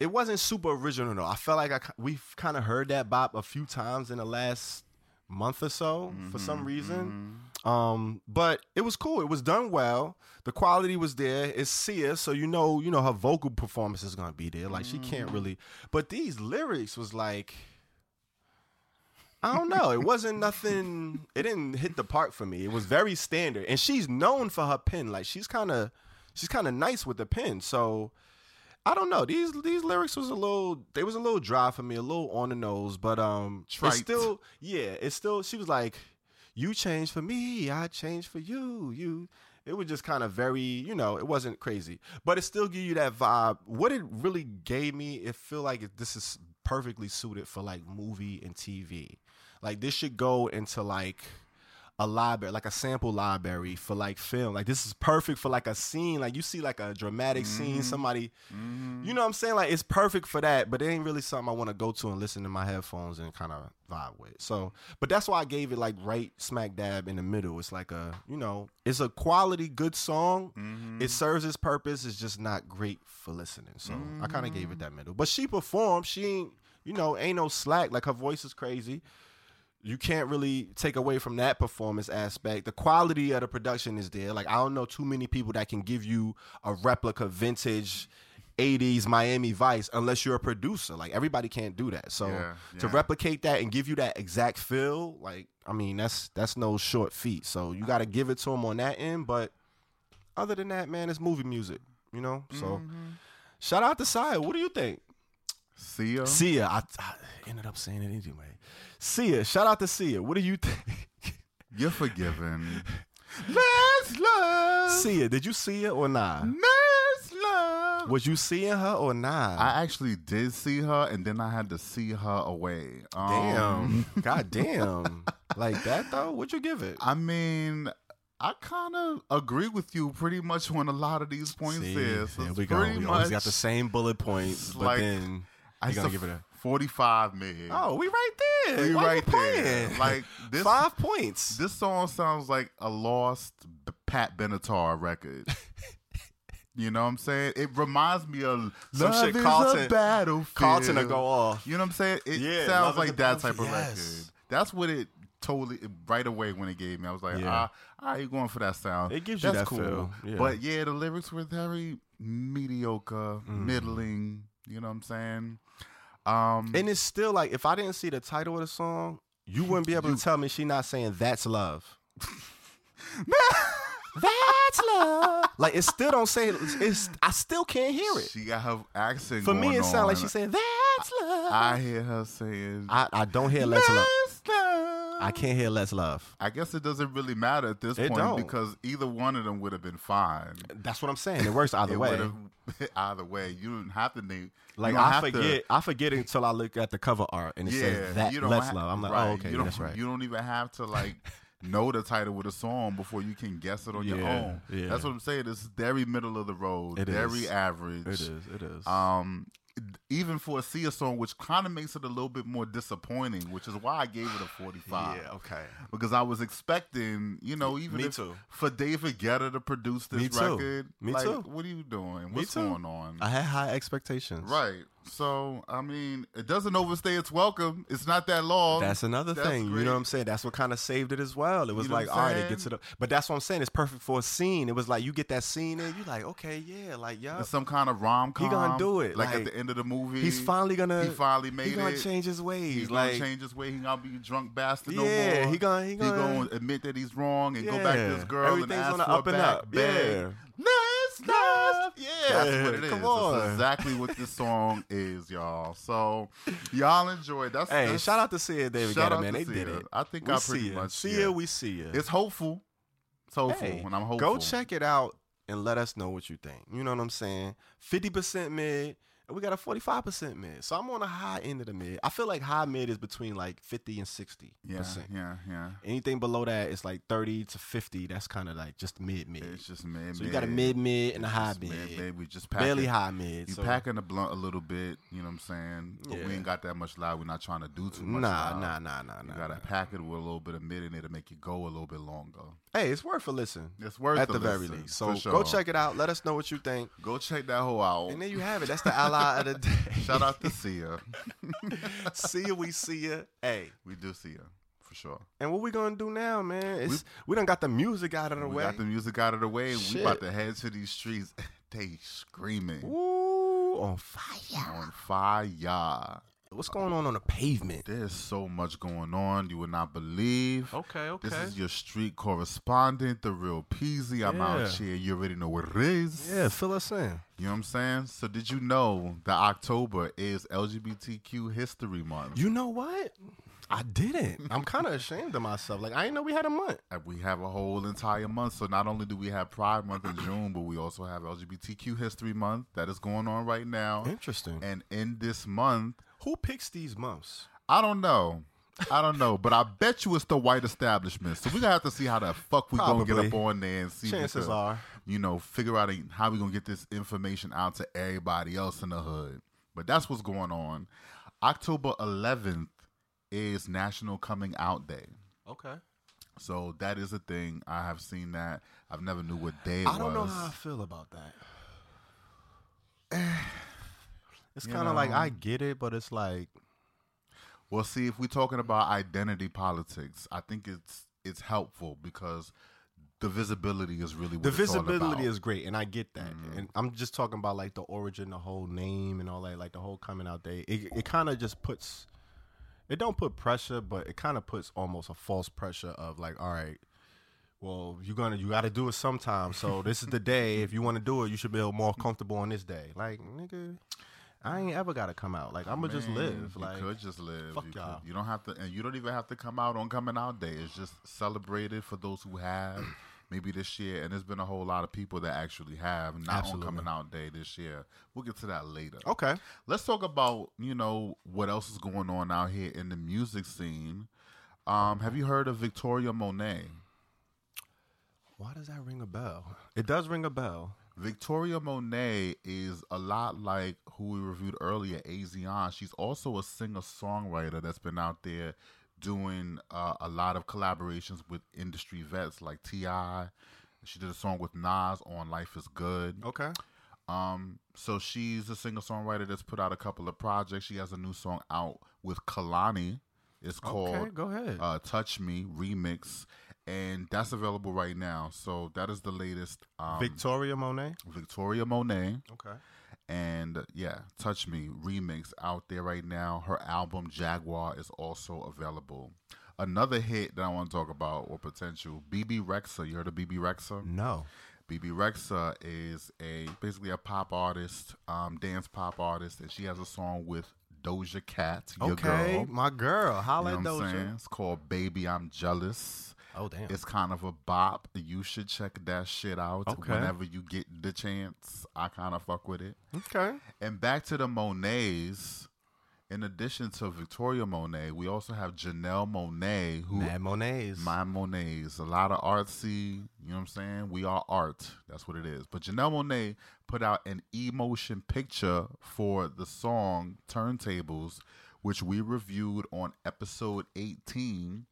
It wasn't super original though. I felt like I, we've kind of heard that bop a few times in the last month or so for Mm-hmm, some reason. Um, but it was cool. It was done well. The quality was there. It's Sia, so you know, you know her vocal performance is gonna be there. Like she Mm-hmm. can't really. But these lyrics was like. I don't know. It wasn't nothing. It didn't hit the park for me. It was very standard, and she's known for her pen. Like she's kind of, she's kind of nice with the pen. So I don't know. These these lyrics was a little. They was a little dry for me, a little on the nose. But um, Trite. it's still yeah. It's still. She was like, "You changed for me, I changed for you." You. It was just kind of very, you know, it wasn't crazy, but it still gave you that vibe. What it really gave me, it feel like this is perfectly suited for like movie and TV. Like this should go into like a library, like a sample library for like film. Like this is perfect for like a scene. Like you see like a dramatic scene, mm-hmm. somebody, mm-hmm. you know what I'm saying? Like it's perfect for that, but it ain't really something I want to go to and listen to my headphones and kind of vibe with. So, but that's why I gave it like right smack dab in the middle. It's like a, you know, it's a quality good song. Mm-hmm. It serves its purpose. It's just not great for listening. So I kind of gave it that middle. But she performed. She ain't, you know, ain't no slack. Like her voice is crazy you can't really take away from that performance aspect. The quality of the production is there. Like I don't know too many people that can give you a replica vintage 80s Miami Vice unless you're a producer. Like everybody can't do that. So Yeah, to replicate that and give you that exact feel, like I mean, that's that's no short feat. So you got to give it to them on that end, but other than that, man, it's movie music, you know? So Mm-hmm. shout out to Sire. What do you think? See Sia. Sia, I, I ended up saying it anyway. Sia, shout out to Sia. What do you think? You're forgiven. Let's love. Sia, did you see it or nah? Let's love. Was you seeing her or nah? I actually did see her, and then I had to see her away. Um, damn. God damn. like that though? What'd you give it? I mean, I kind of agree with you pretty much on a lot of these points See, there. So we go. pretty We much, always got the same bullet points, but like- then I you gonna said give it a 45 mid. Oh, we right there. We Why right there. Like, this- five points. This song sounds like a lost Pat Benatar record. you know what I'm saying? It reminds me of Some Love shit is Carlton- a battlefield. Carlton will go off. You know what I'm saying? It Yeah, sounds like that type of Battlefield, record. That's what it totally right away when it gave me. I was like, Yeah. ah, ah, you going for that sound? It gives you That's that cool. feel, yeah. But yeah, the lyrics were very mediocre, Mm. middling. You know what I'm saying? Um, And it's still like if I didn't see the title of the song, you wouldn't be able to tell me she not saying that's love. that's love. Like it still don't say it's I still can't hear it. she got her accent. For me it sounds like she's saying that's love. I hear her saying, I, I don't hear let's love. Love." I can't hear let's love. I guess it doesn't really matter at this It point don't. because either one of them would have been fine. That's what I'm saying. It works either It way. either way, you don't have to name. Like I have to- forget, I forget until I look at the cover art and it says that ha- love. I'm like, right, oh okay, you don't, that's right. You don't even have to like know the title of the song before you can guess it on your own. yeah. That's what I'm saying. It's very middle of the road, It very is. average. It is. It is. Um, even for a Sia song, which kind of makes it a little bit more disappointing, which is why I gave it a 45. yeah. Okay. Because I was expecting, you know, even Me if, too. for David Guetta to produce this Me too. record. Me like, too. What are you doing? Me What's too. going on? I had high expectations. Right. So, I mean, it doesn't overstay its welcome. It's not that long. That's another That's thing. You know what I'm saying? That's what kind of saved it as well. It was know like, all right, it gets it up. But that's what I'm saying. It's perfect for a scene. It was like you get that scene in, you're like, okay, yeah, like yeah. Some kind of rom com. He gonna do it, Like, like, at the end of the movie. He's finally gonna. He finally made he gonna it. change his ways. He's like, gonna change his way. He gonna be a drunk bastard no more. Yeah, more. he gonna- he gonna- admit that he's wrong and go back to his Yeah, girl and everything's ask on the for up a and back up. bag. Yeah. Let's love. Yeah, That's what it is. come That's exactly what this song is, y'all. So y'all enjoy. it. That's Hey, that's, shout out to Sia and David shout Guetta, out man. to They Sia. did it. I think we I pretty see much see yeah. ya. We see ya. It's hopeful. It's hopeful, Hey, and I'm hopeful. Go check it out and let us know what you think. You know what I'm saying? 50% mid, and we got a 45% mid. So I'm on the high end of the mid. I feel like high mid is between like 50 and 60%. Yeah, yeah, yeah. Anything below that is like 30 to 50. That's kind of like just mid mid. It's just mid. Mid. So you got a mid mid and a high mid. mid. We just packing, Barely high mid. You so packing the blunt a little bit. You know what I'm saying? But we ain't got that much loud. We're not trying to do too much. nah, loud. nah, nah, nah, You nah. gotta nah. pack it with a little bit of mid in it to make you go a little bit longer. Hey, it's worth a listen. It's worth at the very least. So for go check it out. Let us know what you think. Go check that whole out. And there you have it. That's the ally of the day. Shout out to Sia. see ya, we see ya. Hey. We do see ya for sure. And what we gonna do now, man? It's, we, done got the music out of the We way. got the music out of the way. and We about to head to these streets. they screaming Ooh, on fire. on fire. What's going on on the pavement? There's so much going on. You would not believe. Okay, okay. This is your street correspondent, the real Peasy. I'm out here. You already know what it is. yeah, fill us in. You know what I'm saying? So did you know that October is LGBTQ History Month? You know what? I didn't. I'm kind of ashamed of myself. Like I didn't know we had a month. And we have a whole entire month. So not only do we have Pride Month in June, but we also have LGBTQ History Month that is going on right now. Interesting. And in this month, Who picks these months? I don't know. I don't know, but I bet you it's the white establishment. So we gonna have to see how the fuck we gonna get Probably. up on there and see. Chances could, are. you know, figure out how we gonna get this information out to everybody else in the hood. But that's what's going on. October 11th is National Coming Out Day. Okay. So that is a thing. I have seen that. I've never knew what day it I don't know was. how I feel about that. It's kind of like. I get it, but it's like Well, see, if we're talking about identity politics, I think it's it's helpful because the visibility is really what the visibility. Mm-hmm. is great, and I get that. And I'm just talking about like the origin, the whole name, and all that, like the whole coming out day. It it kind of just puts, it don't put pressure, but it kind of puts almost a false pressure of like, all right, well, you're gonna you got to do it sometime. So this is the day. If you want to do it, you should be more comfortable on this day. Like nigga, I ain't ever got to come out. Like I'm gonna just live. You Like could just live. fuck you, y'all. could- you don't have to, and you don't even have to come out on coming out day. It's just celebrated for those who have. Maybe this year, and there's been a whole lot of people that actually have not Absolutely. on coming out day this year. We'll get to that later. okay, Let's talk about you know what else is going on out here in the music scene. Um, have you heard of Victoria Monet? why does that ring a bell? It does ring a bell. Victoria Monet is a lot like who we reviewed earlier, Asiahn. She's also a singer songwriter that's been out there doing uh, a lot of collaborations with industry vets like T.I. She did a song with Nas on Life is Good. Okay. Um, so she's a singer songwriter that's put out a couple of projects. She has a new song out with Kehlani. It's called Okay, go ahead. uh, "Touch Me" remix, and that's available right now. So that is the latest. Um, Victoria Monet. Victoria Monet Okay. and uh, yeah, Touch Me remix out there right now. Her album Jaguar is also available. Another hit that I want to talk about or potential Bebe Rexha. You heard of Bebe Rexha? No. Bebe Rexha is a basically a pop artist, um, dance pop artist, and she has a song with Doja Cat, okay, girl. my girl. You Holla know at what saying? Doja. It's called Baby I'm Jealous. Oh damn. It's kind of a bop. You should check that shit out Okay. whenever you get the chance. I kind of fuck with it. okay. And back to the Monets. In addition to Victoria Monet, we also have Janelle Monáe, who Mad Monets. my Monets, a lot of artsy. You know what I'm saying? We are art. That's what it is. But Janelle Monáe put out an emotion picture for the song Turntables, which we reviewed on episode 18.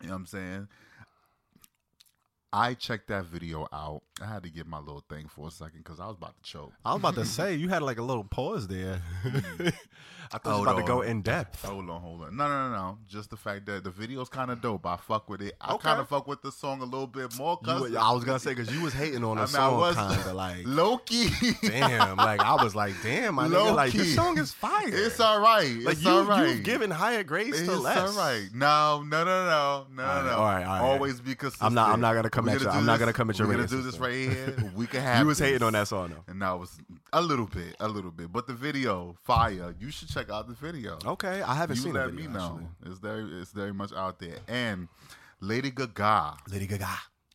You know what I'm saying? I checked that video out. I had to get my little thing for a second because I was about to choke. I was about to say you had like a little pause there. Hmm. I thought you was about to go in depth. Hold on, hold on. No, no, no, no. Just the fact that the video's kind of dope. I fuck with it. I Okay. kind of fuck with the song a little bit more. Cause You, I was gonna say because you was hating on the I mean, I song, was- kind of like, Loki. damn. Like I was like, damn, my nigga, like this song is fire. It's all right. like it's you, all right. you've given higher grades it's to less. all right. No, no, no, no, no, All right, no. all right, all right. Always be consistent. I'm not- I'm not gonna come We're at you- I'm not gonna come at your We're gonna do this right here. We can have. You was hating on that song though. And that was a little bit, a little bit. But the video, fire. You should check out the video. Okay, I haven't you seen let the video, me know. actually. It's very, it's very much out there. And Lady Gaga, Lady Gaga.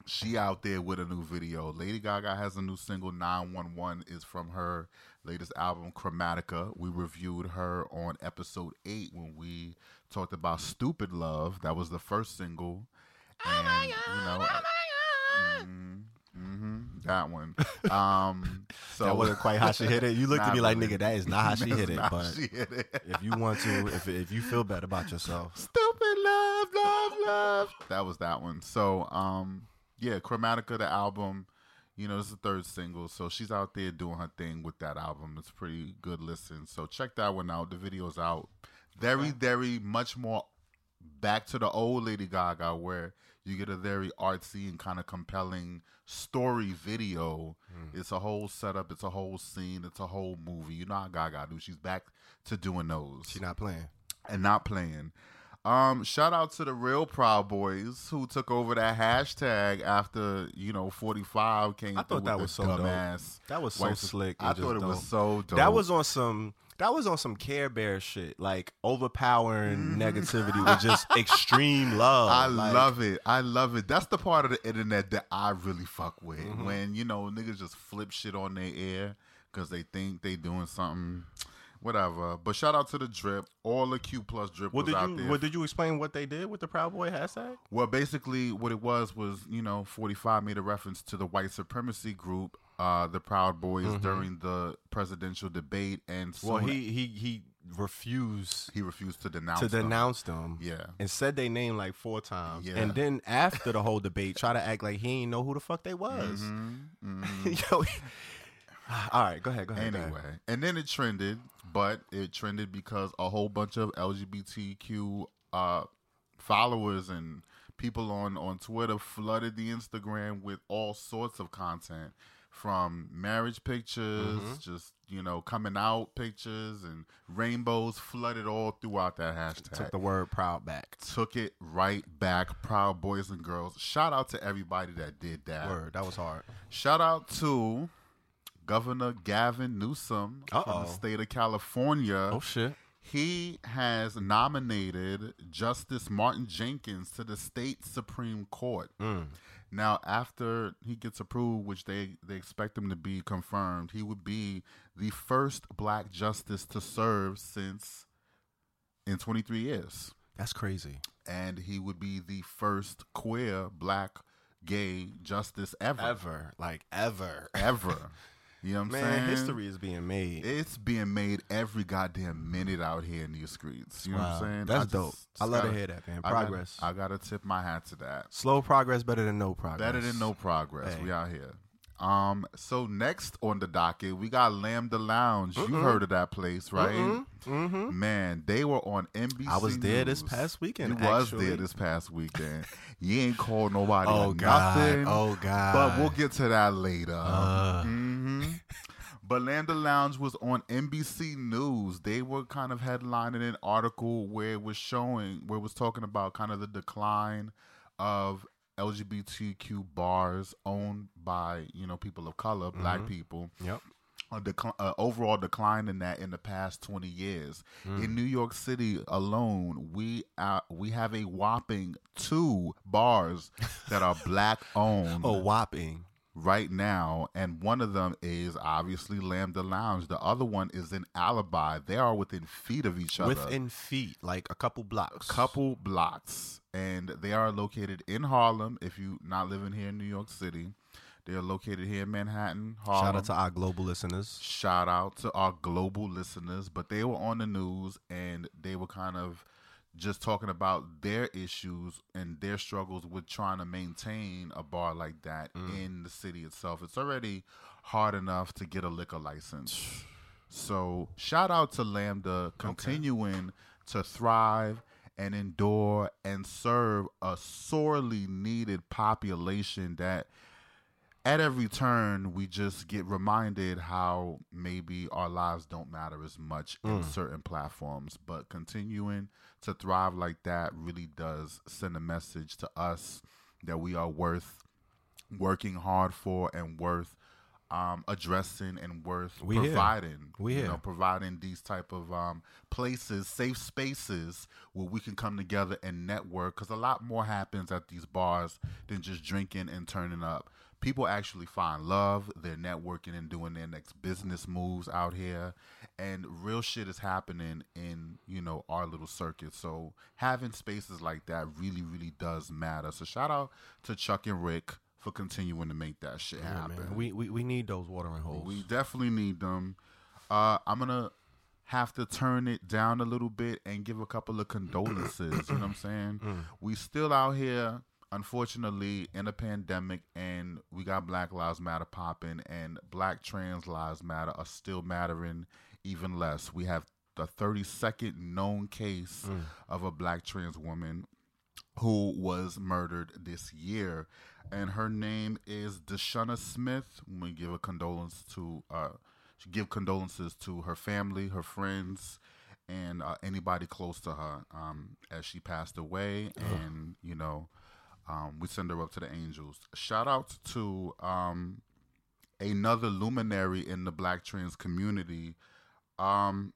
she out there with a new video. Lady Gaga has a new single, 911, is from her latest album, Chromatica. We reviewed her on episode 8 when we talked about Stupid Love. That was the first single. And, you know, mhm, mhm, that one. Um, so That wasn't quite how she hit it. You looked at me like, nigga, that is not how she hit it. But she hit it. if you want to, if if you feel bad about yourself, Stupid love, love, love. That was that one. So, um, yeah, Chromatica, the album. You know, this is the third single, so she's out there doing her thing with that album. It's pretty good listen. So check that one out. The video's out. Very, very much more back to the old Lady Gaga, where you get a very artsy and kind of compelling story video. Hmm. It's a whole setup. It's a whole scene. It's a whole movie. You know how Gaga do. She's back to doing those She's not playing. and not playing. Um, shout out to the real Proud Boys who took over that hashtag after you know forty five came. I through thought that was so dope. dumbass That was so slick. I thought it was so dope. That was on some. That was on some Care Bear shit, like overpowering negativity with just extreme love. I Like, love it. I love it. That's the part of the internet that I really fuck with. Mm-hmm. When you know niggas just flip shit on their air because they think they doing something, whatever. But shout out to the drip. All the Q plus drip What did you? there. What did you explain? What they did with the Proud Boy hashtag? Well, basically, what it was was, you know, 45 made a reference to the white supremacy group, uh, the Proud Boys, during the presidential debate, and Mm-hmm. Well, he he he refused he refused to denounce to them. denounce them. Yeah. and said they name like four times. Yeah. And then after the whole debate, try to act like he ain't know who the fuck they was. Mhm. Yo, all right, go ahead, go ahead. go ahead. Anyway, and then it trended, but it trended because a whole bunch of LGBTQ uh, followers and people on on Twitter flooded the Instagram with all sorts of content from marriage pictures, Mm-hmm. just you know, coming out pictures and rainbows flooded all throughout that hashtag. took the word proud back. Took it right back, proud boys and girls. Shout out to everybody that did that. Word, that was hard. Shout out to Governor Gavin Newsom from Uh-oh. the state of California. Oh shit. He has nominated Justice Martin Jenkins to the state Supreme Court. Mm. Now, after he gets approved, which they, they expect him to be confirmed, he would be the first black justice to serve since in 23 years. That's crazy. And he would be the first queer black gay justice ever. Ever, like ever. Ever. You know what I'm Man, saying? history is being made. It's being made every goddamn minute out here in these streets. You know what I'm saying? That's I just- dope. just I love to gotta- hear that, man. I gotta- Progress. I gotta tip my hat to that. Slow progress better than no progress. Better than no progress. Hey. We out here. Um. So next on the docket, we got Lambda Lounge. You heard of that place, right? Mm-hmm. Man, they were on NBC. I was there this past weekend, You was there this past weekend. you ain't called nobody. Oh God. Nothing. Oh God. But we'll get to that later. Uh. hmm But Lambda Lounge was on NBC News. They were kind of headlining an article where it was showing, where it was talking about kind of the decline of LGBTQ bars owned by you know people of color, black people. Yep. A decli- uh, overall decline in that in the past 20 years. Mm. In New York City alone, we are, we have a whopping two bars that are black owned A whopping. right now, and one of them is obviously Lambda Lounge. The other one is in Alibi. They are within feet of each other, Within feet, like a couple blocks. couple blocks, and they are located in Harlem. If you not living here in New York City, they are located here in Manhattan, Harlem. Shout out to our global listeners. Shout out to our global listeners, but they were on the news and they were kind of just talking about their issues and their struggles with trying to maintain a bar like that mm. in the city itself. It's already hard enough to get a liquor license. So, shout out to Lambda continuing to thrive and endure and serve a sorely needed population that at every turn we just get reminded how maybe our lives don't matter as much in mm. certain platforms. But continuing to thrive like that really does send a message to us that we are worth working hard for and worth um, addressing and worth We providing We you know providing these type of um, places safe spaces where we can come together and network because a lot more happens at these bars than just drinking and turning up. People actually find love they're networking and doing their next business moves out here and real shit is happening in you know our little circuit. So having spaces like that really really does matter. So shout out to chuck and rick for continuing to make that shit happen man. We, we we need those watering holes. we definitely need them. Uh, I'm gonna have to turn it down a little bit and give a couple of condolences. you know what I'm saying? We still out here, unfortunately, in a pandemic, and we got Black Lives Matter popping, and Black Trans Lives Matter are still mattering even less. We have the 32nd known case Mm. of a black trans woman who was murdered this year, and her name is Deshana Smith. We give a condolence to uh, give condolences to her family, her friends, and uh, anybody close to her um, as she passed away. And you know, um, we send her up to the angels. Shout out to um, another luminary in the black trans community. Um,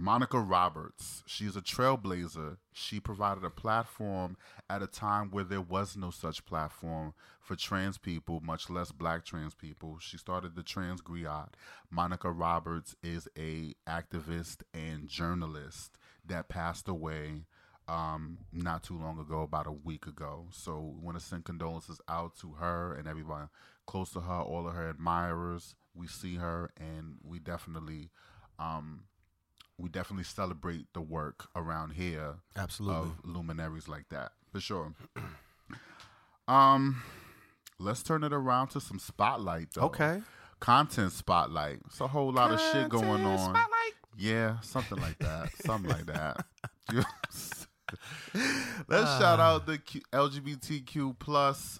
Monica Roberts, she's a trailblazer. She provided a platform at a time where there was no such platform for trans people, much less black trans people. She started the Trans Griot. Monica Roberts is a activist and journalist that passed away um, not too long ago, about a week ago. So we want to send condolences out to her and everyone close to her, all of her admirers. We see her, and we definitely, um, we definitely celebrate the work around here Absolutely. of luminaries like that for sure. um, let's turn it around to some spotlight though. Okay. content spotlight. It's a whole lot of shit going on. spotlight. Yeah, something like that. something like that. Let's Ah. shout out the Q- LGBTQ plus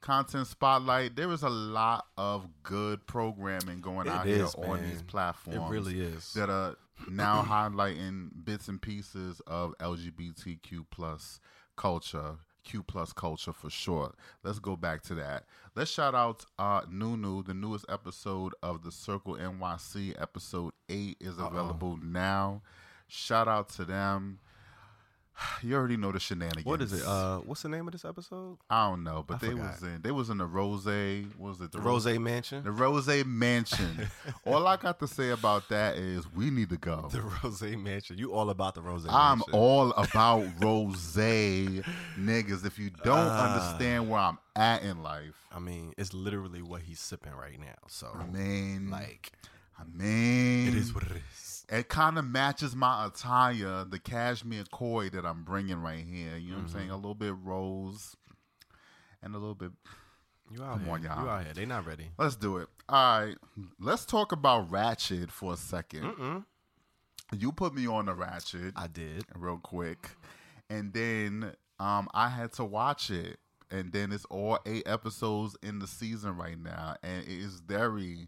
content spotlight. There is a lot of good programming going It out is, here on man. these platforms. It really is. that are now highlighting bits and pieces of LGBTQ plus culture. Q plus culture for short. Let's go back to that. Let's shout out uh Nunu. The newest episode of the Circle NYC, episode eight, is available now. Shout out to them. You already know the shenanigans. What is it? Uh, what's the name of this episode? I don't know, but I they forgot. was in they was in the Rose. What was it? The Rose Mansion. The Rose Mansion. All I got to say about that is we need to go. The Rose Mansion. You all about the Rose Mansion. I'm Mansion? all about rose niggas. If you don't Ah. understand where I'm at in life, I mean, it's literally what he's sipping right now. So, I mean, like, I mean, it is what it is. It kind of matches my attire, the cashmere koi that I'm bringing right here. You know what I'm Mm-hmm. saying? A little bit rose and a little bit. You out Come here. on, y'all. You out here. They not ready. Let's do it. All right, let's talk about Ratched for a 2nd Mm-mm. You put me on the Ratched. I did. real quick, and then um, I had to watch it, and then it's all eight episodes in the season right now, and it is very,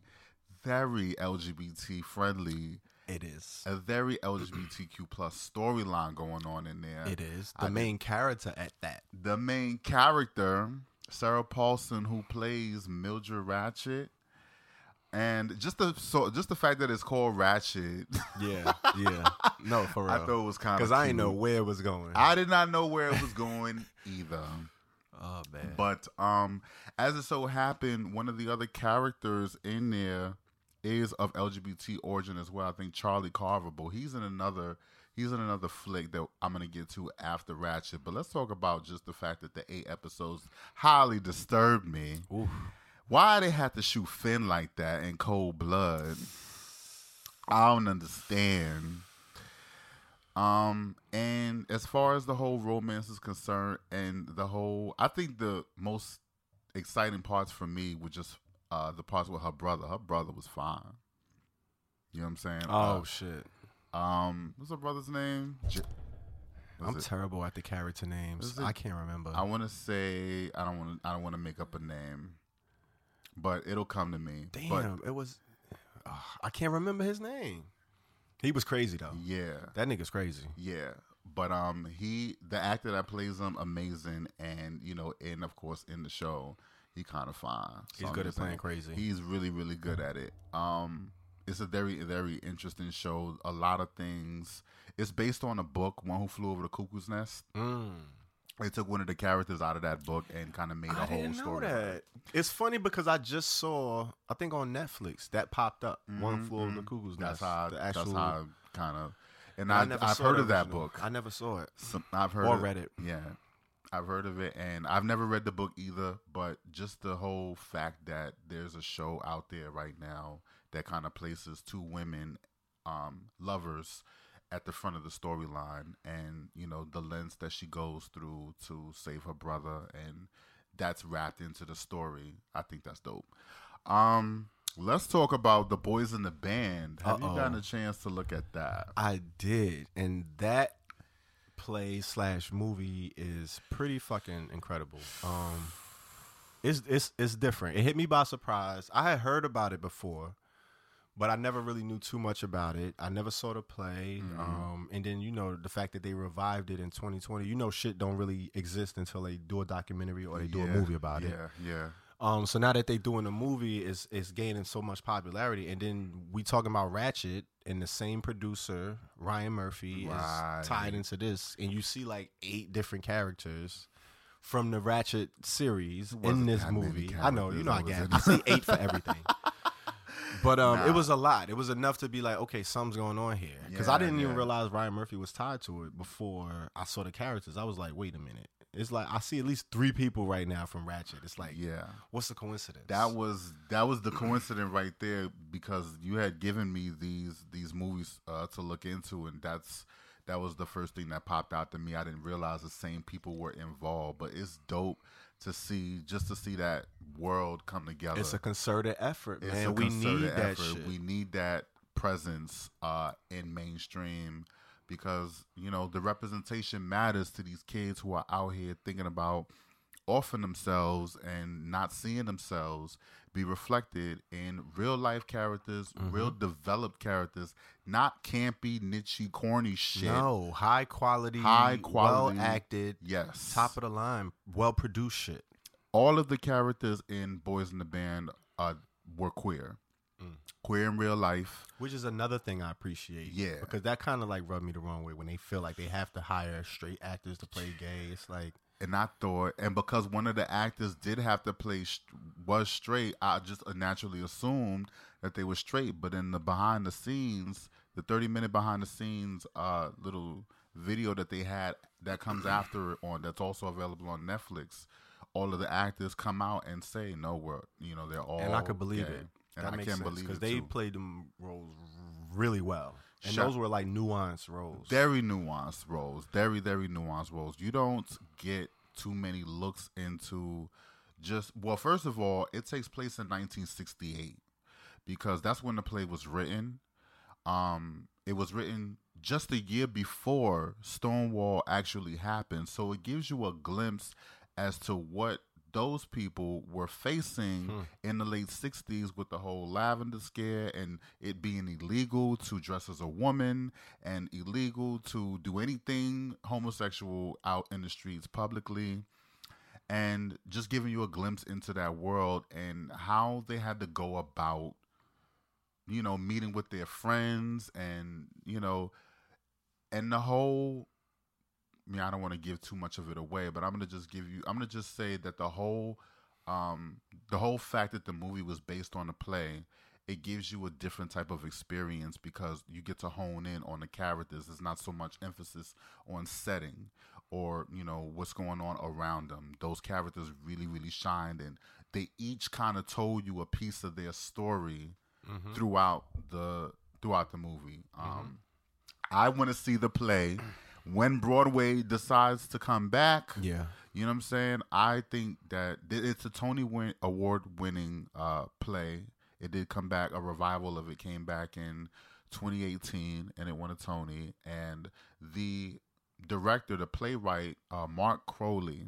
very LGBT friendly. It is. A very LGBTQ plus storyline going on in there. It is. I The did- main character at that. The main character, Sarah Paulson, who plays Mildred Ratched, and just the so just the fact that it's called Ratched, Yeah. Yeah. no, for real. I thought it was kind of Because I didn't know where it was going. I did not know where it was going either. oh, man. But um, as it so happened, one of the other characters in there is of LGBT origin as well. I think Charlie Carver, but he's in another. He's in another flick that I'm gonna get to after Ratched. But let's talk about just the fact that the eight episodes highly disturbed me. Oof. Why they had to shoot Finn like that in cold blood? I don't understand. Um, and as far as the whole romance is concerned, and the whole, I think the most exciting parts for me were just uh the parts with her brother. Her brother was fine. You know what I'm saying? Oh, shit. Uh, um, what's her brother's name? J- I'm it- terrible at the character names. I can't remember. I want to say I don't want to. I don't want to make up a name, but it'll come to me. Damn, But it was. Uh, I can't remember his name. He was crazy though. yeah, That nigga's crazy. Yeah, but um, he the actor that plays him amazing, and you know, and of course in the show, he kind of fine. He's I'm good at playing saying, crazy. He's really really good at it. Um, it's a very very interesting show. A lot of things. It's based on a book, One Who Flew Over the Cuckoo's Nest. Mm. They took one of the characters out of that book and kind of made a I whole didn't know story. that. It's funny because I just saw, I think on Netflix that popped up. One Mhm, flew over the mhm. cuckoo's That's nest. how. the actual. that's how kind of. And I I, saw heard of that original. book. I never saw it Some, I've heard or of- read it. Yeah, I've heard of it, and I've never read the book either. But just the whole fact that there's a show out there right now that kind of places two women, um, lovers, at the front of the storyline, and you know the lens that she goes through to save her brother, and that's wrapped into the story. I think that's dope. Um, Let's talk about the boys in the band. Have Uh-oh. you gotten a chance to look at that? I did, and that play slash movie is pretty fucking incredible. Um, it's it's it's different. It hit me by surprise. I had heard about it before, but I never really knew too much about it. I never saw the play, Mm-hmm. um, and then you know the fact that they revived it in 2020. You know, shit don't really exist until they do a documentary or they do a movie about it. Yeah, yeah. Um, so now that they're doing a movie, is is gaining so much popularity, and then we talking about Ratched, and the same producer Ryan Murphy Right. is tied into this, and you see like eight different characters from the Ratched series in this movie. I know, you know, I get. I see eight for everything. But um, Nah. it was a lot. It was enough to be like, okay, something's going on here. Because I didn't even realize Ryan Murphy was tied to it before I saw the characters. I was like, wait a minute. It's like I see at least three people right now from Ratched. It's like, Yeah. What's the coincidence? That was that was the coincidence right there because you had given me these these movies uh, to look into and that's that was the first thing that popped out to me. I didn't realize the same people were involved, but it's dope to see just to see that world come together. it's a concerted effort, It's man. a we concerted need that shit. We need that presence uh, in mainstream because you know the representation matters to these kids who are out here thinking about offering themselves and not seeing themselves be reflected in real life characters, Mm-hmm. real developed characters, not campy, niche, corny shit. no high quality, High quality. well acted, Yes. top of the line, well produced shit. all of the characters in Boys in the Band were queer. Mm. Queer in real life. Which is another thing I appreciate. Yeah. Because that kind of like rubbed me the wrong way when they feel like they have to hire straight actors to play gay. It's like, and I thought, and because one of the actors did have to play was straight, I just naturally assumed that they were straight. But in the behind the scenes, the thirty minute behind the scenes uh, little video that they had that comes after it on that's also available on Netflix, all of the actors come out and say, "No, we're you know they're all." and I could believe gay." it. And that I makes sense believe because they too. played them roles really well, and Shut- those were like nuanced roles. very nuanced roles. Very very nuanced roles. You don't get too many looks into just well first of all it takes place in 1968 because that's when the play was written. Um it was written just a year before stonewall actually happened. So it gives you a glimpse as to what those people were facing hmm. in the late 60s with the whole lavender scare and it being illegal to dress as a woman and illegal to do anything homosexual out in the streets publicly and just giving you a glimpse into that world and how they had to go about you know meeting with their friends and you know and the whole mean, I don't want to give too much of it away, but I'm gonna just give you. I'm gonna just say that the whole, um, the whole fact that the movie was based on a play, it gives you a different type of experience because you get to hone in on the characters. There's not so much emphasis on setting or you know what's going on around them. Those characters really, really shined, and they each kind of told you a piece of their story throughout the throughout the movie. Um, I want to see the play when Broadway decides to come back. yeah, You know what I'm saying? I think that it's a Tony win- award winning uh, play. It did come back. A revival of it came back in 2018, and it won a Tony. And the director, the playwright, uh, Mart Crowley,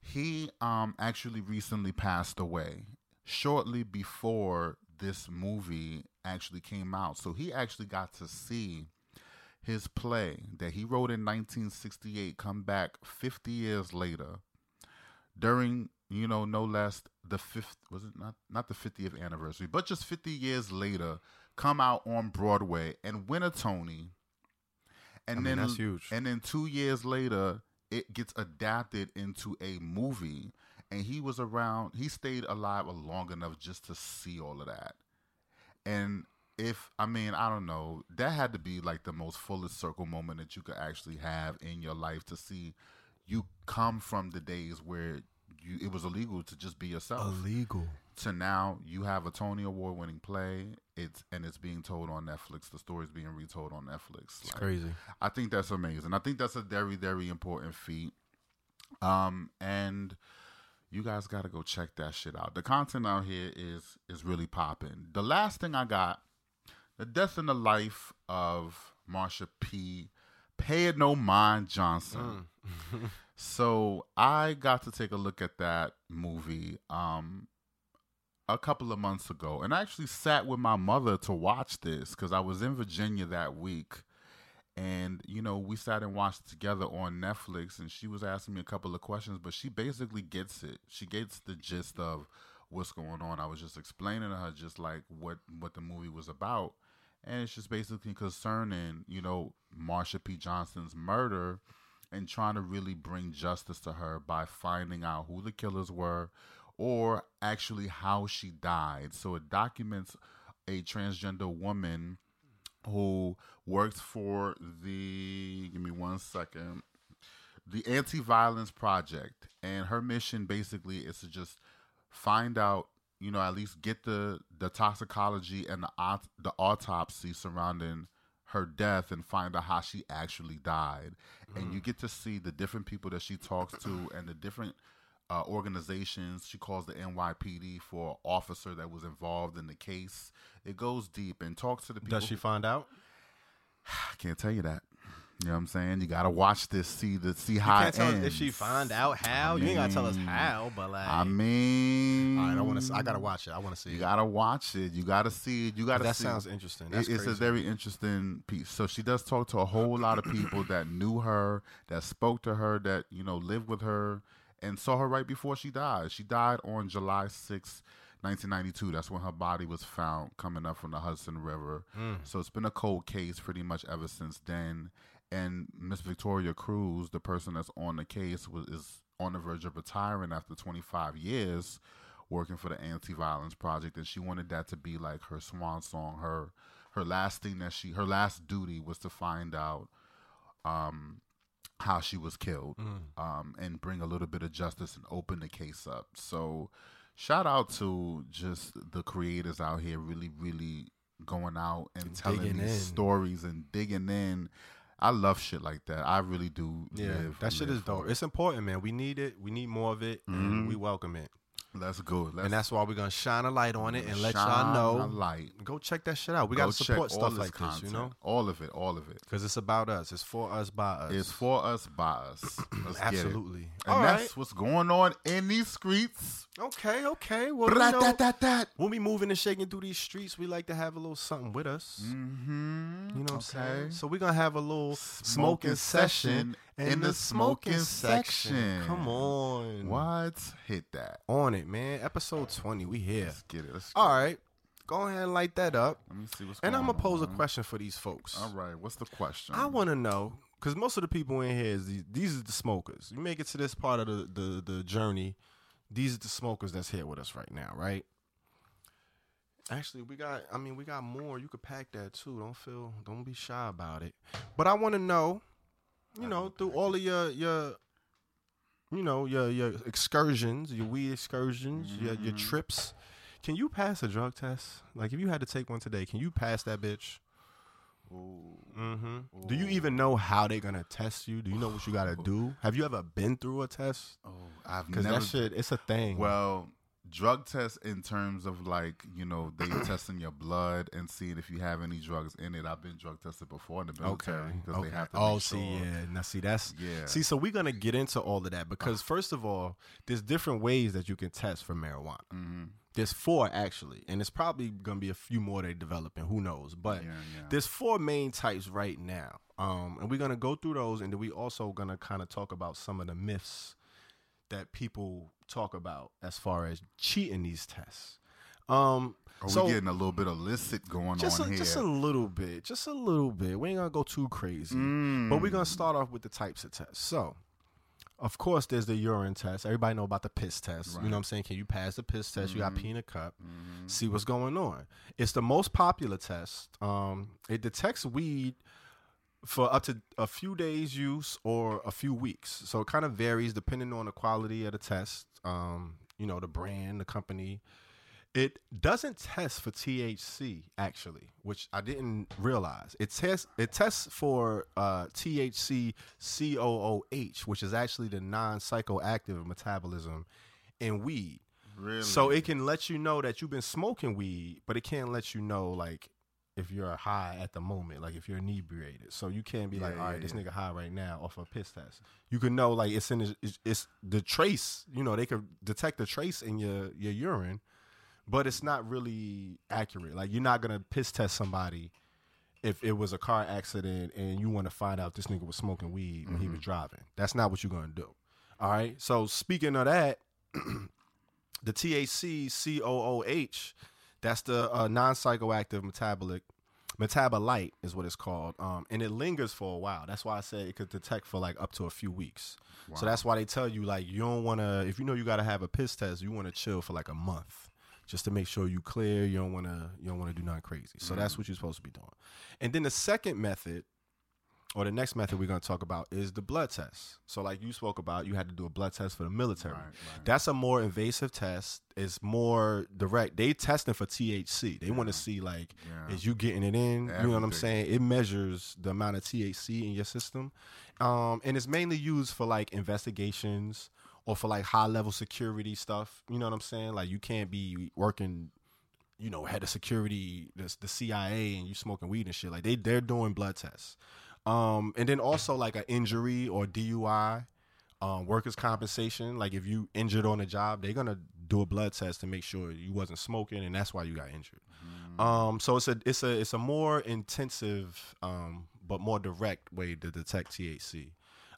he um, actually recently passed away shortly before this movie actually came out. So he actually got to see his play that he wrote in 1968 come back 50 years later during you know no less the fifth was it not not the 50th anniversary but just 50 years later come out on broadway and win a tony. And I mean, then that's huge. and then two years later it gets adapted into a movie. And he was around he stayed alive long enough just to see all of that. And if I mean, I don't know, that had to be like the most fullest circle moment that you could actually have in your life to see you come from the days where you it was illegal to just be yourself illegal. to now you have a Tony Award winning play. It's and it's being told on Netflix. The story's being retold on Netflix. It's Like, crazy. I think that's amazing. I think that's a very, very important feat. Um, and you guys got to go check that shit out. The content out here is is really popping. The last thing I got, the death and the life of Marsha P. Pay it no mind Johnson. so I got to take a look at that movie um a couple of months ago, and I actually sat with my mother to watch this because I was in Virginia that week. And you know we sat and watched together on netflix and she was asking me a couple of questions but she basically gets it. She gets the gist of what's going on. I was just explaining to her just like what what the movie was about and it's just basically concerning you know marsha p. Johnson's murder and trying to really bring justice to her by finding out who the killers were or actually how she died. So it documents a transgender woman who works for the give me one second the anti-violence project. And her mission basically is to just find out you know at least get the the toxicology and the aut- the autopsy surrounding her death and find out how she actually died and you get to see the different people that she talks to and the different uh, organizations. She calls the NYPD for officer that was involved in the case. It goes deep and talks to the people. Does she find out? I can't tell you that. You know what I'm saying? You gotta watch this, see the see You how can't it tell us ends. if she find out how. you ain't gotta tell us how, but like, I mean, all right, I want to. I gotta watch it. I want to see. It. You it. gotta watch it. You gotta see it. You gotta. that see sounds it. interesting. It- That's it's a very interesting piece. So she does talk to a whole lot of people that knew her, that spoke to her, that you know lived with her, and saw her right before she died. She died on July sixth, 1992. That's when her body was found coming up from the Hudson River. Mm. So it's been a cold case pretty much ever since then. And Miss Victoria Cruz, the person that's on the case, was is on the verge of retiring after 25 years working for the anti-violence project and she wanted that to be like her swan song her her last thing that she her last duty was to find out um how she was killed um and bring a little bit of justice and open the case up so shout out to just the creators out here really really going out and telling these in. stories and digging in I love shit like that. I really do. Yeah, that shit is dope. it. It's important, man. We need it. We need more of it, Mhm. and we welcome it. Let's go. Let's and that's why we're gonna shine a light on it and let shine y'all a know. light. Go check that shit out. We Go gotta support stuff like this, you know, all of it, all of it. because it's about us. It's for us, by us. It's for us, by us. Let's get it. absolutely. And All that's right. what's going on in these streets. Okay. Okay. Well, you know, Rat-tat-tat-tat. when we moving and shaking through these streets, we like to have a little something with us. Mm-hmm. You know what I'm saying? So we're gonna have a little smoking, Smoking session session in, in the, the smoking, section. section. Come on. What? Hit that. On it, man. Episode 20. We here. Let's get it. Let's get All right. Go ahead and light that up. Let me see what's And going I'm gonna pose a question for these folks. All right. What's the question? I want to know because most of the people in here is these, these are the smokers. You make it to this part of the, the the journey. These are the smokers that's here with us right now, right? Actually, we got. I mean, we got more. You could pack that too. Don't feel. Don't be shy about it. But I want to know, you know, through all of your your, you know, your your excursions, your weed excursions, your your trips. Can you pass a drug test? Like, if you had to take one today, can you pass that bitch? Ooh. Mm-hmm. Do you even know how they're gonna test you? Do you know what you gotta do? Have you ever been through a test? Oh, I've Because that shit, it's a thing. Well, drug tests in terms of like you know they testing your blood and seeing if you have any drugs in it. I've been drug tested before in the okay. military because okay. they have to. oh, see, sure. yeah. Now, see, that's Yeah. see. So we're gonna get into all of that because first of all, there's different ways that you can test for marijuana. Mhm. There's four actually, and it's probably gonna be a few more they developing. Who knows? But Yeah, yeah. there's four main types right now, um, and we're gonna go through those, and then we also gonna kind of talk about some of the myths that people talk about as far as cheating these tests. Um, Are so we getting a little bit illicit going just on a, here? just a little bit, just a little bit. We ain't gonna go too crazy, but we're gonna start off with the types of tests. So. Of course, there's the urine test. Everybody know about the piss test. You know what I'm saying? Can you pass the piss test? You got pee in a cup. See what's going on. It's the most popular test. Um, it detects weed for up to a few days use or a few weeks. So it kind of varies depending on the quality of the test. Um, you know, the brand, the company. It doesn't test for THC actually, which I didn't realize. It tests it tests for uh, THC COOH, which is actually the non-psychoactive metabolism in weed. Really? So it can let you know that you've been smoking weed, but it can't let you know like if you're high at the moment, like if you're inebriated. So you can't be like, all right, yeah, this yeah. nigga high right now off a piss test. You can know like it's in his, it's, it's the trace. You know they could detect the trace in your your urine, but it's not really accurate. Like you're not gonna piss test somebody if it was a car accident and you want to find out this nigga was smoking weed when he was mm-hmm. driving. That's not what you're gonna do. All right. So speaking of that, the THC COOH, that's the uh, non-psychoactive metabolic metabolite is what it's called, um, and it lingers for a while. That's why I said it could detect for like up to a few weeks. So that's why they tell you like you don't want to if you know you got to have a piss test, you want to chill for like a month just to make sure you clear. You don't want to you don't want to do nothing crazy. So that's what you're supposed to be doing. And then the second method or the next method we're going to talk about is the blood test. So, like you spoke about, you had to do a blood test for the military. Right, right. That's a more invasive test. It's more direct. They testing for THC. They want to see like, Yeah. is you getting it in? You know what I'm saying? It measures the amount of THC in your system, um, and it's mainly used for like investigations or for like high level security stuff. You know what I'm saying? Like you can't be working you know, head of security, the, the CIA, and you smoking weed and shit. Like they they're doing blood tests, um, and then also like an injury or DUI, um, workers' compensation. Like if you injured on the job, they're gonna do a blood test to make sure you wasn't smoking, and that's why you got injured. Um, so it's a it's a it's a more intensive, um, but more direct way to detect THC.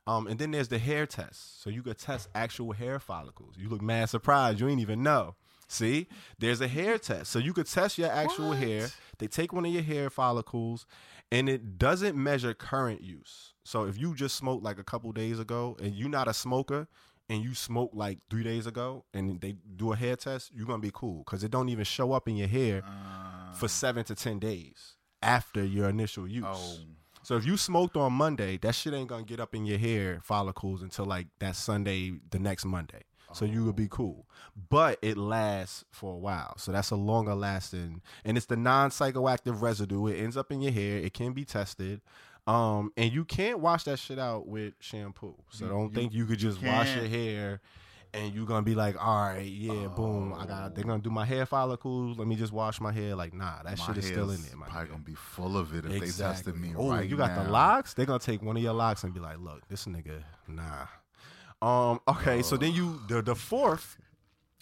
Um, and then there's the hair test. So you could test actual hair follicles. You look mad surprised. You ain't even know. See, there's a hair test. So you could test your actual hair. They take one of your hair follicles, and it doesn't measure current use. So if you just smoked like a couple days ago, and you're not a smoker, and you smoked like three days ago, and they do a hair test, you're gonna be cool because it don't even show up in your hair for ah. seven to ten days after your initial use. Oh. So if you smoked on Monday, that shit ain't gonna get up in your hair follicles until like that Sunday, the next Monday. So you would be cool, but it lasts for a while. So that's a longer lasting, and it's the non psychoactive residue. It ends up in your hair. It can be tested, um, and you can't wash that shit out with shampoo. So don't think you could just wash your hair. And you're gonna be like, all right, yeah, boom. I got. They're gonna do my hair follicles. Let me just wash my hair. Like, nah, that My shit is still in there. My Probably gonna be full of it if they tested me Oh, right you got now. the locks? They're gonna take one of your locks and be like, look, this nigga, nah. Um, okay, so then you the the fourth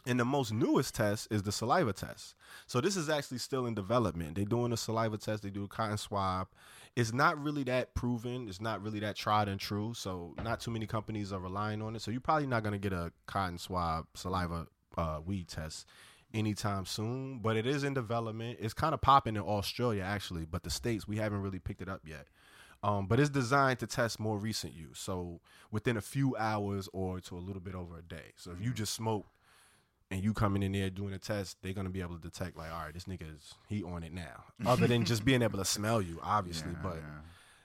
and the most newest test is the saliva test. So this is actually still in development. They're doing a saliva test, they do a cotton swab. It's not really that proven, it's not really that tried and true. So not too many companies are relying on it. So you're probably not gonna get a cotton swab saliva uh, weed test anytime soon, but it is in development. It's kind of popping in Australia actually, but the states we haven't really picked it up yet. Um, but it's designed to test more recent use, so within a few hours or to a little bit over a day. So if you just smoke and you coming in there doing a test, they're gonna be able to detect like, all right, this nigga is he on it now. Other than just being able to smell you, obviously. but yeah.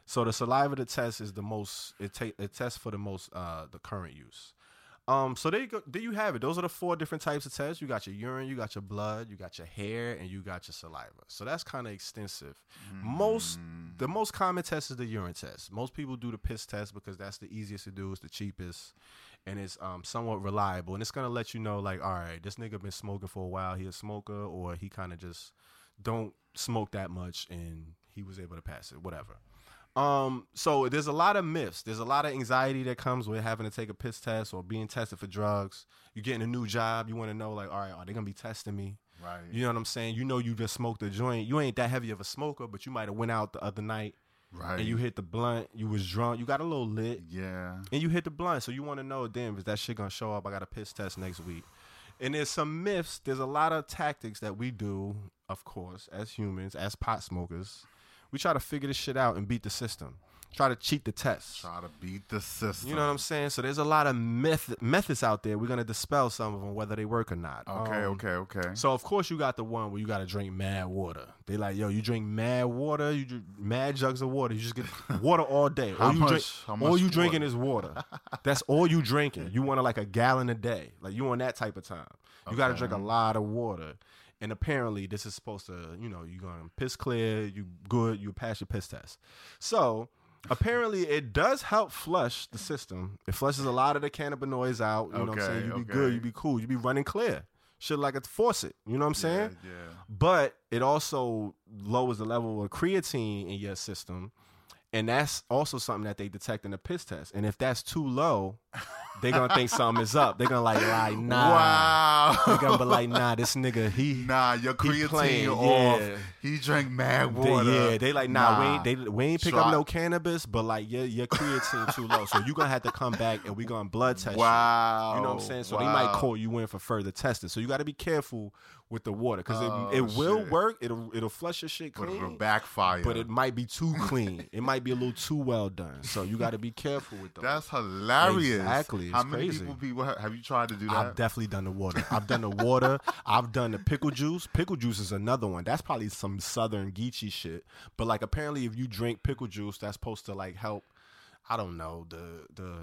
so the saliva to test is the most it take it tests for the most uh the current use. Um, so there you go. There you have it. Those are the four different types of tests. You got your urine, you got your blood, you got your hair, and you got your saliva. So that's kind of extensive. Most the most common test is the urine test. Most people do the piss test because that's the easiest to do, it's the cheapest, and it's um somewhat reliable. And it's gonna let you know like, all right, this nigga been smoking for a while. He a smoker, or he kind of just don't smoke that much, and he was able to pass it. Whatever. Um, so there's a lot of myths. There's a lot of anxiety that comes with having to take a piss test or being tested for drugs. You're getting a new job. You want to know, like, all right, are they gonna be testing me? Right. You know what I'm saying? You know, you just smoked a joint. You ain't that heavy of a smoker, but you might have went out the other night Right. and you hit the blunt. You was drunk. You got a little lit, Yeah. and you hit the blunt. So you want to know, damn, is that shit gonna show up? I got a piss test next week. And there's some myths. There's a lot of tactics that we do, of course, as humans, as pot smokers. We try to figure this shit out and beat the system. Try to cheat the test. Try to beat the system. You know what I'm saying? So there's a lot of method, methods out there. We're gonna dispel some of them, whether they work or not. Okay, Um, okay, okay. So of course you got the one where you got to drink mad water. They like, yo, you drink mad water, you drink mad jugs of water. You just get water all day. How all you much- drink, how all much you drinking is water. That's all you drinking. You want to like a gallon a day. Like you on that type of time. You got to drink a lot of water. And apparently this is supposed to, you know, you're going to piss clear, you good, you pass your piss test. So Apparently, it does help flush the system. It flushes a lot of the cannabinoids out. You know what I'm saying? Okay, You be okay. good. You be cool. You be running clear. Shit like a faucet. You know what I'm saying? Yeah, yeah. But it also lowers the level of creatine in your system. And that's also something that they detect in the piss test. And if that's too low, they're gonna think something is up. They're gonna like, like nah. Wow. They're gonna be like, nah, this nigga, he Nah, your creatine playing, off. yeah. He drank mad They, water. yeah, they like nah, we ain't they, we ain't pick up no cannabis, but like your your creatine too low, so you gonna have to come back and we gonna blood test Wow. you. You know what I'm saying? So they might call you in for further testing. So you got to be careful with the water because Oh, it, it oh, will work. It'll it'll flush your shit clean. But it'll backfire. but it might be too clean. it might be a little too well done. So you got to be careful with those. That's hilarious. Exactly, How many crazy. people, people have, have you tried to do that? I've definitely done the water. I've done the water. I've done the pickle juice. Pickle juice is another one. That's probably some southern geechee shit. But like apparently if you drink pickle juice, that's supposed to like help I don't know, the the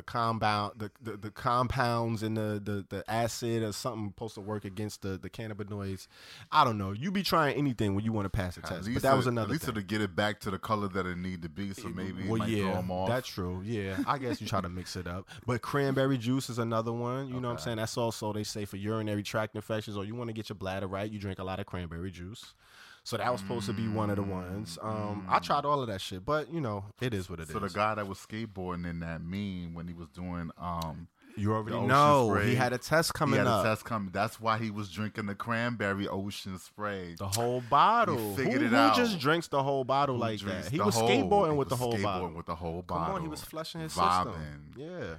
the compound the, the, the compounds and the, the the acid or something supposed to work against the, the cannabinoids. I don't know. You be trying anything when you want to pass a test. But that was another At least thing. to get it back to the color that it need to be, so maybe well, yeah, throw 'em off. that's true. Yeah, I guess you try to mix it up. But cranberry juice is another one. You know what I'm saying? That's also they say for urinary tract infections, or you want to get your bladder right, you drink a lot of cranberry juice. So that was supposed to be one of the ones. Um, I tried all of that shit, but you know, it is what it is. so the guy that was skateboarding in that meme when he was doing um you already know spray, he had a test he coming had up. a test coming. That's why he was drinking the cranberry ocean spray. The whole bottle. He figured who, it who out. just drinks the whole bottle Who like that? He was whole- skateboarding he with the whole skateboarding bottle. with the whole bottle. Come on, he was flushing his vibing. system. Yeah.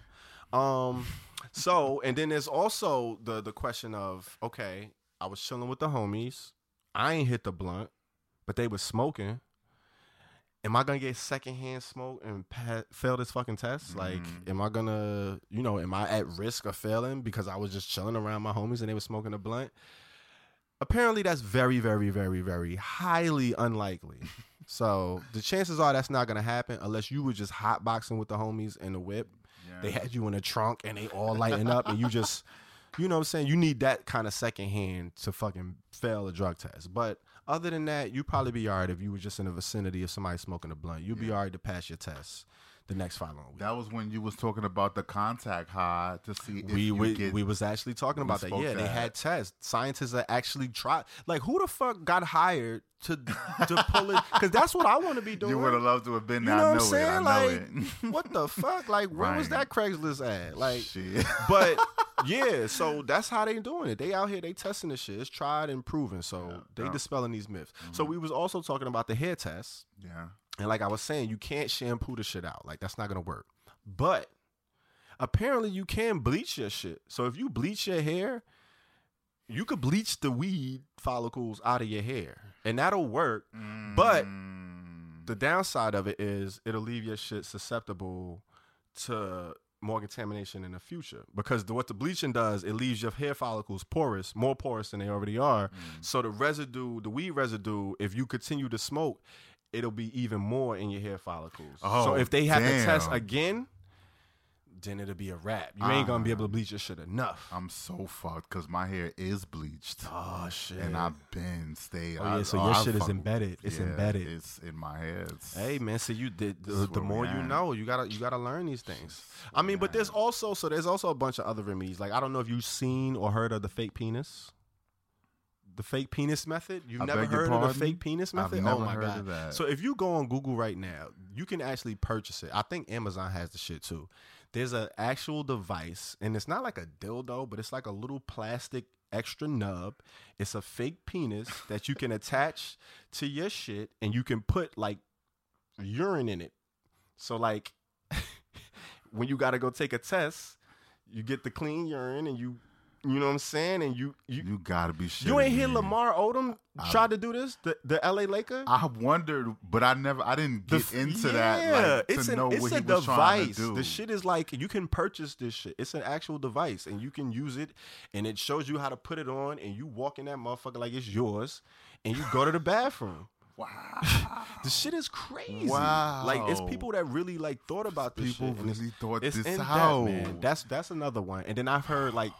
Um. So, and then there's also the the question of okay, I was chilling with the homies. I ain't hit the blunt, but they was smoking. Am I gonna get secondhand smoke and pa- fail this fucking test? Like, Mhm. am I gonna, you know, am I at risk of failing because I was just chilling around my homies and they were smoking a blunt? Apparently, that's very, very, very, very highly unlikely. so the chances are that's not gonna happen unless you were just hotboxing with the homies in the whip. Yeah. They had you in a trunk and they all lighting up, and you just, you know what I'm saying? You need that kind of second hand to fucking fail a drug test. But other than that, you'd probably be all right if you were just in the vicinity of somebody smoking a blunt. You'd be all right to pass your test the next following week. That was when you was talking about the contact high to see if we you we, get. we was actually talking about that. Yeah, they had tests. Scientists that actually tried. Like, who the fuck got hired to to pull it? Because that's what I want to be doing. you would have loved to have been You there. know I what I'm saying? it. I know like, it. what the fuck? Like, where was that Craigslist at? Like, Shit. but yeah, so that's how they doing it. They out here, they testing this shit. It's tried and proven. So they yeah. Mm-hmm. dispelling these myths. So we was also talking about the hair test, yeah. and like I was saying, you can't shampoo the shit out. Like that's not gonna work. But apparently, you can bleach your shit. So if you bleach your hair, you could bleach the weed follicles out of your hair, and that'll work. But Mm. the downside of it is it'll leave your shit susceptible to more contamination in the future. Because the, what the bleaching does it leaves your hair follicles porous more porous than they already are. Mm. so the residue the weed residue if you continue to smoke it'll be even more in your hair follicles. So Oh, if they have to test again then it'll be a wrap you ain't gonna be ah. able to bleach your shit enough I'm so fucked because my hair is bleached. oh shit And I've been stayed. Oh, yeah, I- so oh, your I shit is fuck- embedded. It's yeah, embedded. It's in my head. It's- Hey man, so you the, the, the more you at. know, you gotta you gotta learn these things. I mean, but there's also so there's also a bunch of other remedies. Like I don't know if you've seen or heard of the fake penis. The fake penis method. You've I never heard of the fake penis method? oh my god. So if you go on Google right now, you can actually purchase it. I think Amazon has the shit too. There's an actual device, and it's not like a dildo, but it's like a little plastic extra nub. It's a fake penis that you can attach to your shit, and you can put like urine in it. So like when you got to go take a test, you get the clean urine, and you, you know what I'm saying, and you you you gotta be shit. you ain't hear Lamar Odom I- try to do this, the the LA Laker. I wondered, but I never, I didn't get into that. yeah, Like, it's to an, know it's a he was trying to device. The shit is like you can purchase this shit. It's an actual device, and you can use it, and it shows you how to put it on, and you walk in that motherfucker like it's yours, and you go to the bathroom. Wow. The shit is crazy. Wow. Like it's people that really like thought about this People shit. really thought this out. That, man. That's that's another one. And then I've heard like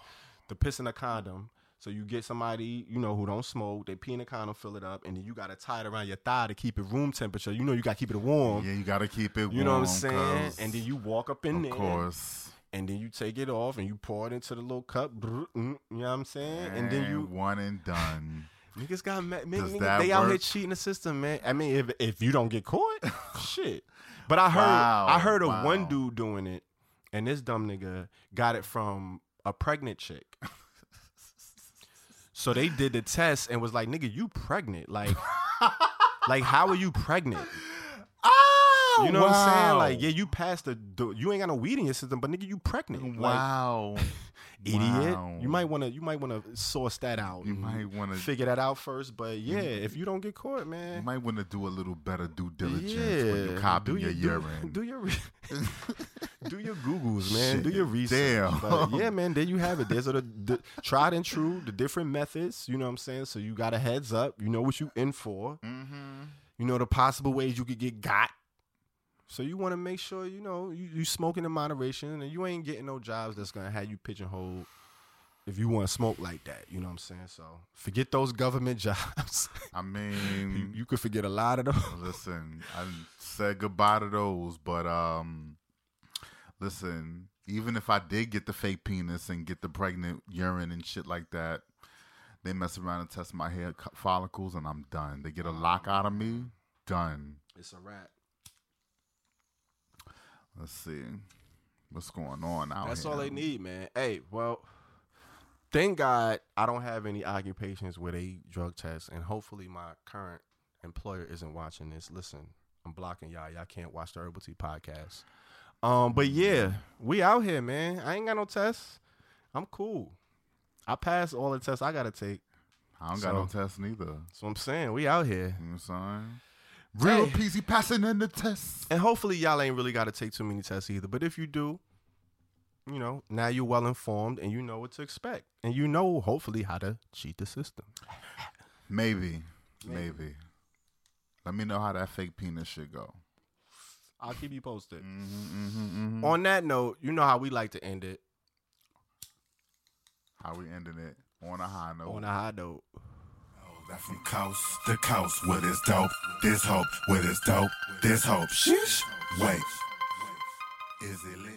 the piss in a condom. So you get somebody, you know, who don't smoke, they pee in a condom, fill it up, and then you gotta tie it around your thigh to keep it room temperature. You know you gotta keep it warm. Yeah, you gotta keep it. You know what I'm saying? And then you walk up in of there, Of course, and then you take it off and you pour it into the little cup. mm, You know what I'm saying? And then you one and done. niggas got mad. Niggas, they out here cheating the system, man. I mean, if if you don't get caught, shit. But I heard Wow, I heard of wow. one dude doing it, and this dumb nigga got it from a pregnant chick. so they did the test and was like, "Nigga, you pregnant? Like, like how are you pregnant? Oh, You know what I'm saying? Like, yeah, you passed the, you ain't got no weed in your system, but nigga, you pregnant? Like, Wow. idiot. Wow. You might want to you might want to source that out. You might want to. figure that out first. But yeah, if you don't get caught, man, You might want to do a little better due diligence yeah, when you copy do your your urine. Do, do your do your googles, man. do your research. damn. But yeah, man. There you have it. There's the, the tried and true, the different methods. You know what I'm saying? So you got a heads up. You know what you in for. mm-hmm. You know the possible ways you could get got. So you want to make sure you know you, you smoking in moderation, and you ain't getting no jobs that's gonna have you pigeonholed. If you want to smoke like that, you know what I'm saying. So forget those government jobs. I mean, you could forget a lot of those. listen, I said goodbye to those, but um, listen, even if I did get the fake penis and get the pregnant urine and shit like that, they mess around and test my hair follicles, and I'm done. They get a lock out of me, done. It's a wrap. Let's see what's going on out That's here. all they need, man. Hey, well, thank God I don't have any occupations where they drug test, and hopefully my current employer isn't watching this. Listen, I'm blocking y'all. Y'all can't watch the Herbal Tea podcast. Um, but yeah, we out here, man. I ain't got no tests. I'm cool. I passed all the tests I gotta take. I don't got no tests neither. So I'm saying we out here, You know what I'm saying? Real Hey. peasy passing in the test. and hopefully y'all ain't really gotta take too many tests either. But if you do, you know, now you're well informed and you know what to expect, and you know hopefully how to cheat the system. Maybe, Maybe. maybe. Let me know how that fake penis shit go. I'll keep you posted. Mm-hmm, mm-hmm, On that note, you know how we like to end it How we ending it on a high note. on a high note. That from coast to coast with this dope, this hope, with this dope, this hope. Sheesh. Wait, is it lit?